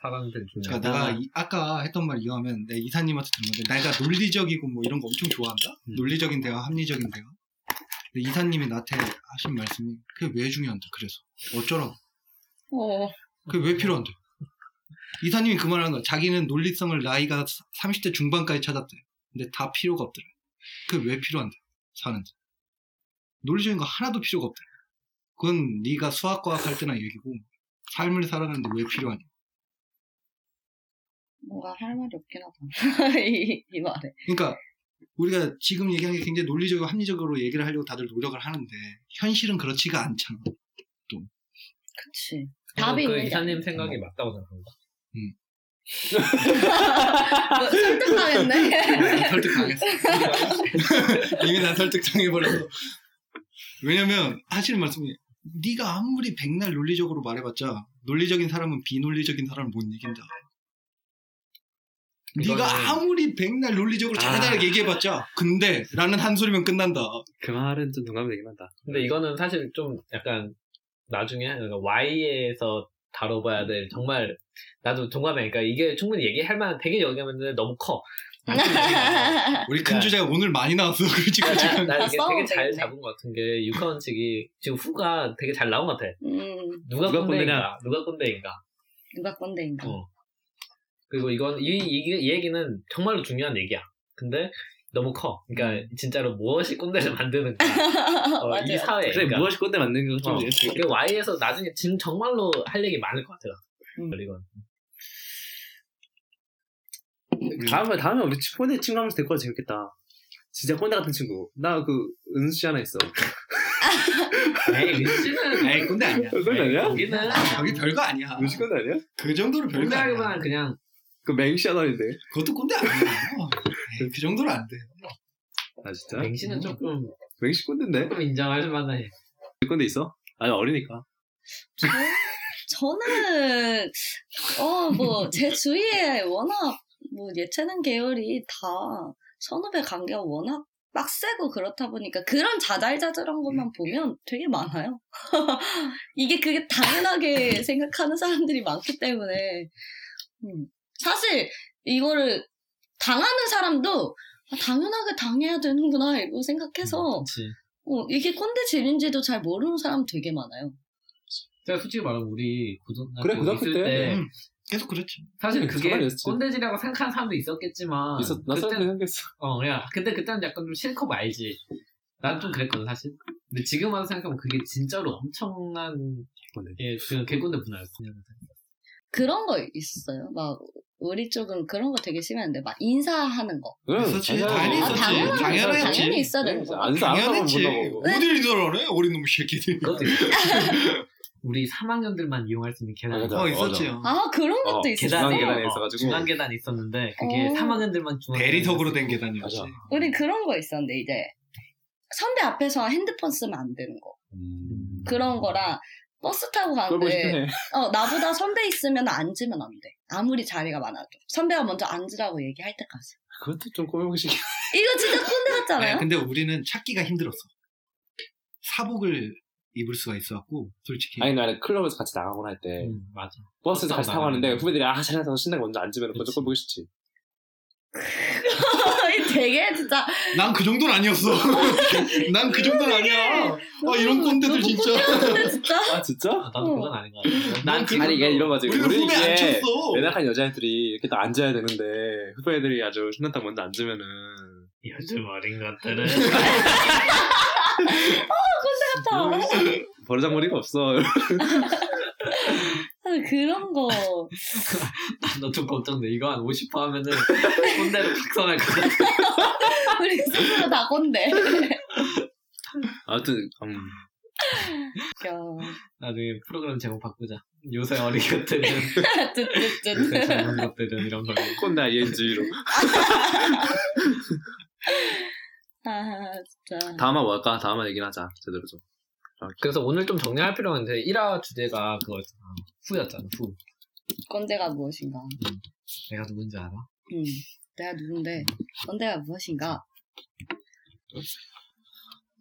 사람들 중에 그러니까 내가 이- 아까 했던 말 이어하면 내 이사님한테 들은 건데 내가 논리적이고 뭐 이런 거 엄청 좋아한다 음. 논리적인 대화 합리적인 대화 이사님이 나한테 하신 말씀이 그게 왜 중요한데 그래서. 어쩌라고. 어, 그게 왜 필요한데. 이사님이 그 말하는 거야. 자기는 논리성을 나이가 30대 중반까지 찾았대. 근데 다 필요가 없더래 그게 왜 필요한데 사는데. 논리적인 거 하나도 필요가 없대. 그건 네가 수학과학 할 때나 얘기고 삶을 살아가는데 왜 필요하냐 뭔가 할 말이 없긴 하다. 이, 이 말에. 그러니까 우리가 지금 얘기하는 게 굉장히 논리적이고 합리적으로 얘기를 하려고 다들 노력을 하는데 현실은 그렇지가 않잖아. 그치. 그 답이 게 이사님. 생각이 맞다고 생각합니다. 뭐, 설득당했네. 설득 당했어. 이미 난 설득 당해버려서. 왜냐면 하시는 말씀이 네가 아무리 백날 논리적으로 말해봤자 논리적인 사람은 비논리적인 사람을 못 이긴다. 네가 이거는- 아무리 백날 논리적으로 잘잘하게 아. 얘기해봤자 근데 라는 한 소리면 끝난다. 그 말은 좀 동감이 되긴 한다. 근데 이거는 사실 좀 약간 나중에 그러니까 Y에서 다뤄봐야 될 정말 나도 동감해. 그러니까 이게 충분히 얘기할 만한 되게 얘기하면 너무 커. 우리 큰 야. 주제가 오늘 많이 나왔어. 그렇지 나, 그렇지. 나, 나 이게 되게 잘. 잡은 것 같은 게 육하원 측이 지금 후가 되게 잘 나온 것 같아. 음, 누가, 누가 꼰대인가? 누가 꼰대인가? 누가 꼰대인가. 어. 그리고 이건 이, 이, 이 얘기는 정말로 중요한 얘기야. 근데 너무 커. 그러니까 진짜로 무엇이 꼰대를 만드는가. 어, 이. 사회. 그래 그러니까. 무엇이 꼰대 만드는 거 좀. 어, 그 Y에서 나중에 지금 정말로 할 얘기 많을 것 같아요. 음. 이건. 다음에 다음에 우리 치- 꼰대 친구 하면서 데리고 와도 재밌겠다. 진짜 꼰대 같은 친구. 나 그 은수 씨 하나 있어. 에이, 민씨는. 에이 꼰대 아니야. 꼰대 아니야? 여기는. 여기 별거 아니야. 은수 씨 꼰대 아니야? 그 정도로 별거 아니야. 그냥 그 맹씨 하나인데. 그것도 꼰대 아니야. 에이, 그 정도로 안 돼. 아 진짜? 맹씨는 조금, 맹씨 꼰대인데? 조금 인정할 만해. 꼰대 있어? 아니 어리니까. 저, 저는 어 뭐 제 주위에 워낙 뭐 예체능 계열이 다 선후배 관계가 워낙 빡세고 그렇다 보니까 그런 자잘자잘한 것만 보면 되게 많아요. 이게 그게 당연하게 생각하는 사람들이 많기 때문에 음, 사실 이거를 당하는 사람도 아, 당연하게 당해야 되는구나 이거 생각해서 그치. 어, 이게 꼰대 질인지도 잘 모르는 사람 되게 많아요. 제가 솔직히 말하면 우리 고등학교, 그래, 고등학교 있을 때. 때 음, 계속 그랬지. 사실 음, 그게 가만히 있었지. 꼰대질이라고 생각하는 사람도 있었겠지만 있어. 나 그때- 생각했어. 어, 그냥 근데 그때는 약간 좀 싫고 말지. 난 좀 그랬거든 사실. 근데 지금 와서 생각하면 그게 진짜로 엄청난 꼰대. 예, 그 개꼰대 분야였어. 그런 거 있었어요. 막 우리 쪽은 그런 거 되게 심했는데 막 인사하는 거. 그래, 있었지. 당연히 당연히 아, 있었지. 당연하죠. 당연하지. 당연히 있어야 되는 거. 안 당연했지. 어딜 저러네? 어린 놈의 새끼들. 우리 3학년들만 이용할 수 있는 계단. 맞아. 어, 있었지. 요 아 그런 것도 어, 있었어. 중간 계단에 어, 있어가지고. 중간 계단 있었는데 그게 어. 3학년들만 중간 대리석으로 된 계단이었어. 계단이었지. 맞아. 우리 그런 거 있었는데 이제 선배 앞에서 핸드폰 쓰면 안 되는 거. 음. 그런 거랑 버스 타고 가는데. 어, 나보다 선배 있으면 앉으면 안 돼. 아무리 자리가 많아도. 선배가 먼저 앉으라고 얘기할 때까지. 그것도 좀 꼬매보기 싫긴 이거 진짜 꼰대 네, 같잖아요? 근데 우리는 찾기가 힘들었어. 사복을 입을 수가 있어갖고 솔직히. 아니, 나 클럽에서 같이 나가거나 할 때, 음, 맞아. 버스에서 같이 타고. 가는데, 후배들이, 아, 잘해서 신나게 먼저 앉으면 그치. 먼저 꼴 보기 싫지. 되게 진짜 난 그 정도는 아니었어. 난 그 정도는 아니야. 아 이런 꼰대들 진짜. 진짜? 아, 진짜? 아, 나도 그건 아닌 것 같아. 난 그- 지금 아니, 이게 이런 거지. 우리는 우리 후배 안 이게, 쳤어. 연약한 여자애들이 이렇게 딱 앉아야 되는데, 후배들이 아주 신난다고 먼저 앉으면은, 요즘 어린 것들은 버르장머리가 없어. 사실 그런 거 너좀 걱정돼. 이거 한 50% 하면은 꼰대로 각성할 것 같아. 우리 스스로 다 꼰대. 아무튼, 음, 야, 나중에 프로그램 제목 바꾸자. 요새 어린 것들은. 요새 젊은 것들은 이런 걸로. 꼰대 ING로. 아 진짜. 다음화 뭐 할까? 다음화 얘기는 하자. 제대로 좀. 그래서 오늘 좀 정리할 필요가 있는데 1화 주제가 그거였잖아. 후였잖아. 후. 꼰대가 무엇인가? 내가 누군지 알아? 음, 내가 누군데 꼰대가 무엇인가?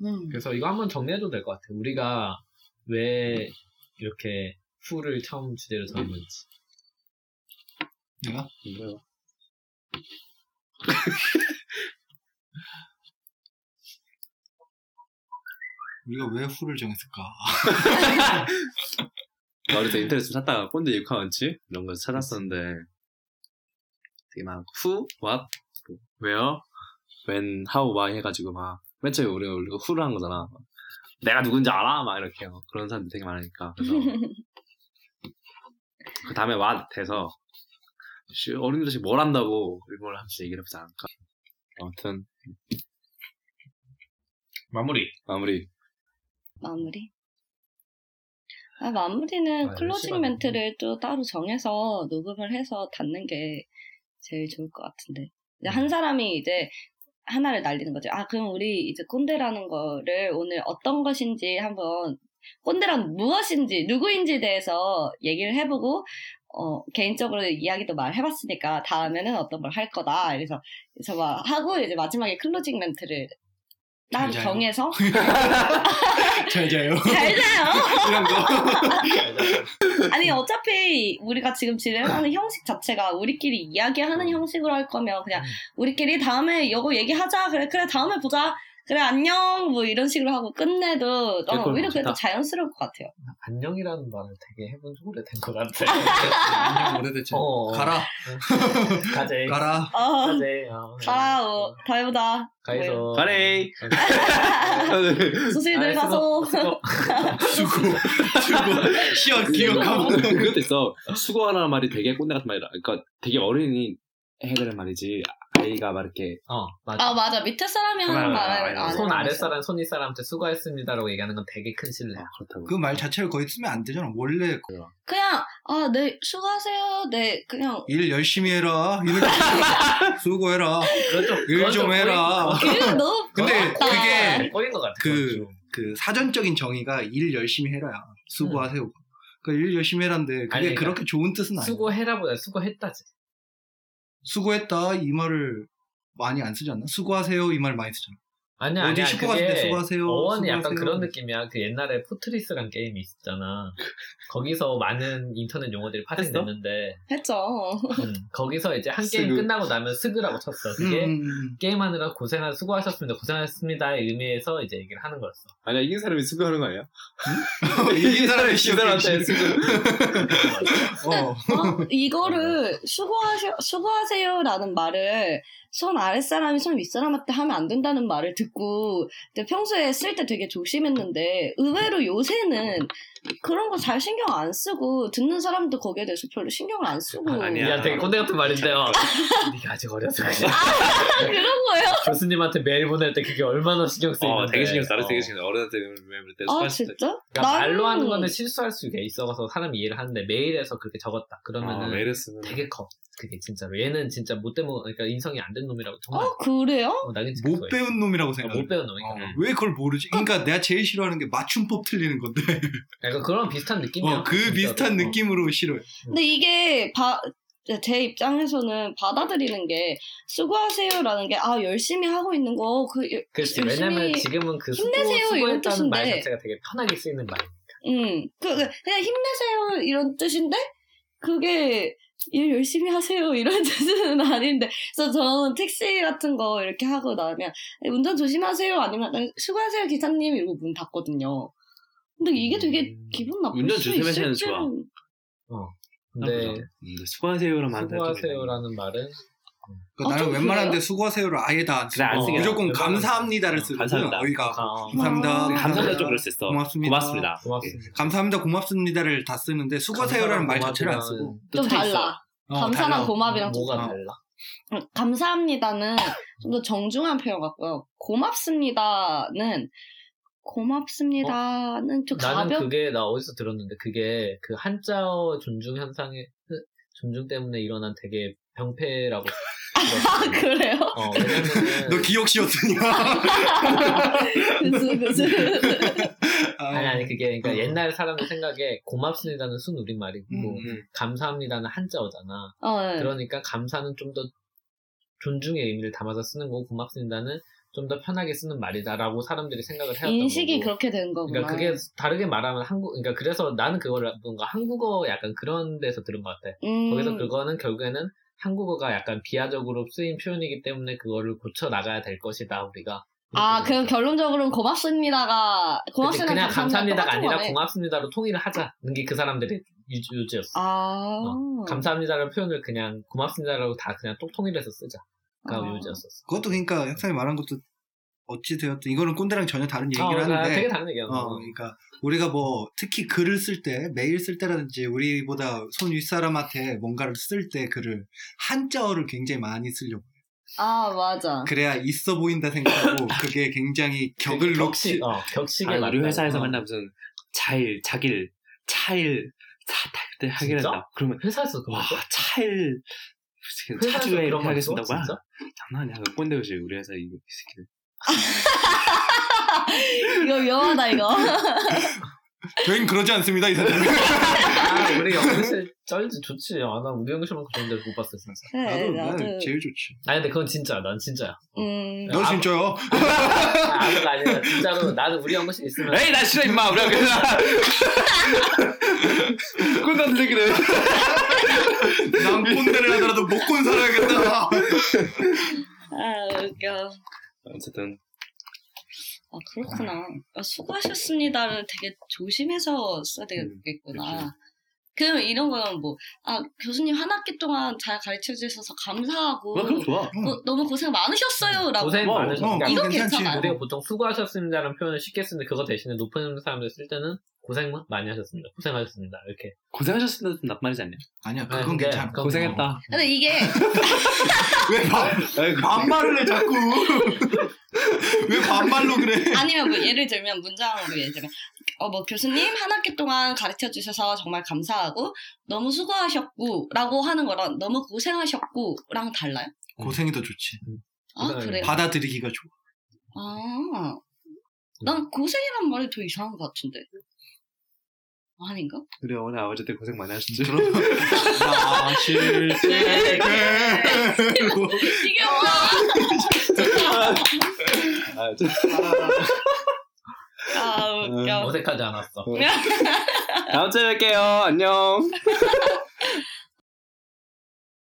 음, 그래서 이거 한번 정리해도 될 것 같아. 우리가 왜 이렇게 후를 처음 주제로 정했는지. 내가 뭐야? 우리가 왜 후를 정했을까? 나 어렸을 때 인터넷 좀 찾다가 꼰대 육화 원칙 이런 거 찾았었는데 되게 막 who, what, 뭐, where, when, how, why 해가지고 막 맨 처음에 우리가 우리가 who를 한 거잖아. 내가 누군지 알아? 막 이렇게 요. 그런 사람들 되게 많으니까. 그래서 그 다음에 what 해서 씨, 어린이들이 뭘 한다고 이걸 하면서 얘기를 해보지 않을까. 아무튼 마무리. 마무리. 마무리. 아, 마무리는 아, 클로징 멘트를 또 따로 정해서 녹음을 해서 닫는 게 제일 좋을 것 같은데. 이제 한 사람이 이제 하나를 날리는 거죠. 아, 그럼 우리 이제 꼰대라는 거를 오늘 어떤 것인지 한번 꼰대란 무엇인지 누구인지에 대해서 얘기를 해보고 어, 개인적으로 이야기도 말해봤으니까 다음에는 어떤 걸 할 거다. 그래서 그래서 막 하고 이제 마지막에 클로징 멘트를 딱. 정해서 잘 자요. 잘 자요. 이런 거. 아니 어차피 우리가 지금 진행하는 형식 자체가 우리끼리 이야기하는 형식으로 할 거면 그냥 음. 우리끼리 다음에 이거 얘기하자 그래 그래 다음에 보자 그래 안녕 뭐 이런 식으로 하고 끝내도 어, 오히려 그래도. 자연스러울 것 같아요. 안녕이라는 말을 되게 해본 지 오래된 것 같아. 안녕 오래됐지. 어. 가라, 가재. 가라. 아, 가재. 어. 가라 어, 다해보다 가에서. 가래. 수수이들 아이, 가서 수고, 수고. 시원 기억하고. 그것도 있어. 수고하라는 말이 되게 꼰대 같은 말이라. 그러니까 되게 어른이 해야 되는 말이지. 아이가 막 이렇게 어, 맞아. 아 맞아 밑에 사람이 하는 말을 맞아. 안손손 윗사람한테 수고했습니다라고 얘기하는 건 되게 큰 신뢰야. 그렇다고. 그 말 자체를 거의 쓰면 안 되잖아. 원래 그냥 아네 수고하세요 네 그냥 일 열심히 해라. 일 수고해라. 그건 좀, 일 그건 좀 해라. 너무 근데 부럽다. 그게 꼬인 것 같아. 그, 그건 좀. 그 사전적인 정의가 일 열심히 해라야. 수고하세요. 그일 열심히 해라인데 그게 아니, 그러니까 그렇게 좋은 뜻은 아니야. 수고해라보다 수고했다지. 수고했다 이 말을 많이 안 쓰지 않나? 수고하세요 이 말 많이 쓰잖아. 아니야, 어디 아니야. 슈퍼 갔을 때 그게 수고하세요, 어원이 약간 수고하세요. 그런 느낌이야. 그 옛날에 포트리스란 게임이 있었잖아. 거기서 많은 인터넷 용어들이 파생됐는데, 했죠. 음, 거기서 이제 한 게임 스그. 끝나고 나면 스그라고 쳤어. 그게 음, 음, 게임하느라 고생하, 수고하셨습니다. 고생하셨습니다의 의미에서 이제 얘기를 하는 거였어. 아니야, 이긴 사람이 수고하는 거 아니야? 음. 이긴 사람이 사람한테 시작해. 어. 어, 이거를 수고하셔, 수고하세요라는 말을 손 아랫사람이 손 윗사람한테 하면 안 된다는 말을 듣고 근데 평소에 쓸 때 되게 조심했는데 의외로 요새는 그런 거 잘 신경 안 쓰고 듣는 사람도 거기에 대해서 별로 신경을 안 쓰고 아, 아니야. 야, 되게 꼰대 같은 말인데요. 네가 아직 어려서 그래. 그런 거예요? 교수님한테 메일 보낼 때 그게 얼마나 신경 쓰이는데. 어, 되게 신경 써. 나도 어. 되게 신경 써. 어른한테 멤을 때 아. 진짜? 그러니까 나는- 말로 하는 거는 실수할 수가 있어서 사람이 이해를 하는데 메일에서 그렇게 적었다. 그러면은 아, 메일을 쓰면. 되게 커. 그게 진짜로. 얘는 진짜 못 대모, 그러니까 인성이 안 된 놈이라고 정말. 어 그래요? 어, 못. 배운 놈이라고 어, 생각해. 못 배운 놈이니까. 어, 왜 그걸 모르지? 그러니까 내가 제일 싫어하는 게 맞춤법 틀리는 건데. 약간 그런 비슷한 느낌이야. 어, 그 진짜로. 비슷한 어. 느낌으로 싫어요. 근데 이게 바, 제 입장에서는 받아들이는 게 수고하세요라는 게 아 열심히 하고 있는 거그 그렇지. 열심히- 왜냐면 지금은 그 수고, 힘내세요, 이런 수고했다는 말 뜻인데. 자체가 되게 편하게 쓰이는 말이야. 음, 그, 그, 그냥 힘내세요, 이런 뜻인데, 그게, 일 열심히 하세요, 이런 뜻은 아닌데. 그래서 저는 택시 같은 거 이렇게 하고 나면, 운전 조심하세요, 아니면, 수고하세요, 기사님, 이러고 문 닫거든요. 근데 이게 되게 음, 기분 나쁠 운전 수 조심하시는. 좋아. 근데 음, 수고하세요란 말은 수고하세요라는 말은 그러니까 아, 나는 좀 웬만한데 그래요? 수고하세를 아예 다안 쓰고 그래, 안 쓰게 무조건 해. 감사합니다를 어, 쓰고 감사합니다. 여기가 아, 감사합니다. 아, 감사합니다 좀 그럴 수 있어. 고맙습니다. 고맙습니다. 고맙습니다. 감사합니다, 고맙습니다를 다 쓰는데 수고하세요라는 말 자체를 안 쓰고 또 좀. 달라. 어, 감사랑 달라. 고맙이랑 좀 뭐가 어. 달라? 음, 감사합니다는 좀 더 정중한 표현 같고요. 고맙습니다는, 고맙습니다는 좀 나는 가볍, 그게 나 어디서 들었는데 그게 그 한자어 존중 현상의 존중 때문에 일어난 되게 병폐라고 아. 그래요? 어, 왜냐면은 너 기억 씌웠으냐? 그치, 그치. 아니 아니 그게 그러니까 어. 옛날 사람들 생각에 고맙습니다는 순 우리말이고 음. 감사합니다는 한자어잖아. 어, 네. 그러니까 감사는 좀 더 존중의 의미를 담아서 쓰는 거고 고맙습니다는 좀 더 편하게 쓰는 말이다라고 사람들이 생각을 해왔던 인식이 거고. 그렇게 된 거구나. 그러니까 그게 다르게 말하면 한국 그러니까 그래서 나는 그거를 뭔가 한국어 약간 그런 데서 들은 것 같아. 음, 거기서 그거는 결국에는 한국어가 약간 비하적으로 쓰인 표현이기 때문에 그거를 고쳐 나가야 될 것이다 우리가. 아, 이렇게 그 결론적으로는 고맙습니다가 고맙습니다. 그냥 감사합니다가 아니라 거네. 고맙습니다로 통일을 하자는 게 그 사람들의 유- 요지였어. 아, 감사합니다라는 표현을 그냥 고맙습니다라고 다 그냥 똑 통일해서 쓰자 가 아. 요지였었어. 그것도 그러니까 학생이 말한 것도 어찌 되었든 이거는 꼰대랑 전혀 다른 어, 그러니까 하는데 되게 다른 얘기야. 어, 그러니까 우리가 뭐 특히 글을 쓸 때 메일 쓸 때라든지 우리보다 손 윗사람한테 뭔가를 쓸 때 글을 한자어를 굉장히 많이 쓰려고 아, 맞아. 그래야 있어 보인다 생각하고 그게 굉장히 격을 놓치 격식, 어, 격식에 아니, 우리. 회사에서 어. 맨날 무슨 자일, 자길, 차일, 사탈 때 하게? 된다. 그러면 회사에서 와 거? 차일 회사에서 차주에 이렇게 거 하겠습니다. 뭐야? 진짜? 장난 아니야. 그 꼰대 요시 우리 회사 이거 이. 이거 위험하다, 이거. 저희는 그러지 않습니다 이 사람 아, 우리 연구실 쩔지 좋지. 아, 나 우리 연구실만 그런 데못 봤어 진짜. 그래, 나도 나도. 난 제일 좋지 아니 근데 그건 진짜 난 진짜야. 음, 너 아, 진짜요? 아, 아무가 아니라 진짜로 나는 우리 연구실 있으면 에이 나 싫어 임마 우리 학교 꼰대 새끼들. 난 꼰대를 하더라도 먹고 살아야겠다 아, 웃겨. 어쨌든 아 그렇구나. 아, 수고하셨습니다를 되게 조심해서 써야 되겠구나. 그럼 이런 거는 뭐, 아, 교수님 한 학기 동안 잘 가르쳐 주셔서 감사하고, 어, 그럼 좋아. 어, 너무 고생 많으셨어요. 라고. 고생 어, 많으셨습니다. 어, 괜찮지. 괜찮아요. 우리가 보통 수고하셨습니다라는 표현을 쉽게 쓰는데 그거 대신에 높은 사람들 쓸 때는 고생 많이 하셨습니다. 고생하셨습니다. 이렇게. 고생하셨습니다. 좀 나쁜 말이지 않냐? 아니야 네, 그건 근데 괜찮아. 그건 고생했다. 근데 이게, 왜 반, 반말을 해 자꾸? 왜 반말로 그래? 아니면 뭐 예를 들면 문장으로 예를 들면, 어, 뭐 교수님 한 학기 동안 가르쳐 주셔서 정말 감사하고, 너무 수고하셨고, 라고 하는 거랑 너무 고생하셨고, 랑 달라요? 고생이 더 좋지. 아, 그래요? 받아들이기가 좋아. 아, 난 고생이란 말이 더 이상한 것 같은데. 아닌가? 우리 어머니 아버지 때 고생 많이 하신 줄. 그럼 때 이게 뭐야? 아, 좀- 아, 웃겨. 어색하지 않았어. 다음 주에 뵐게요. 안녕.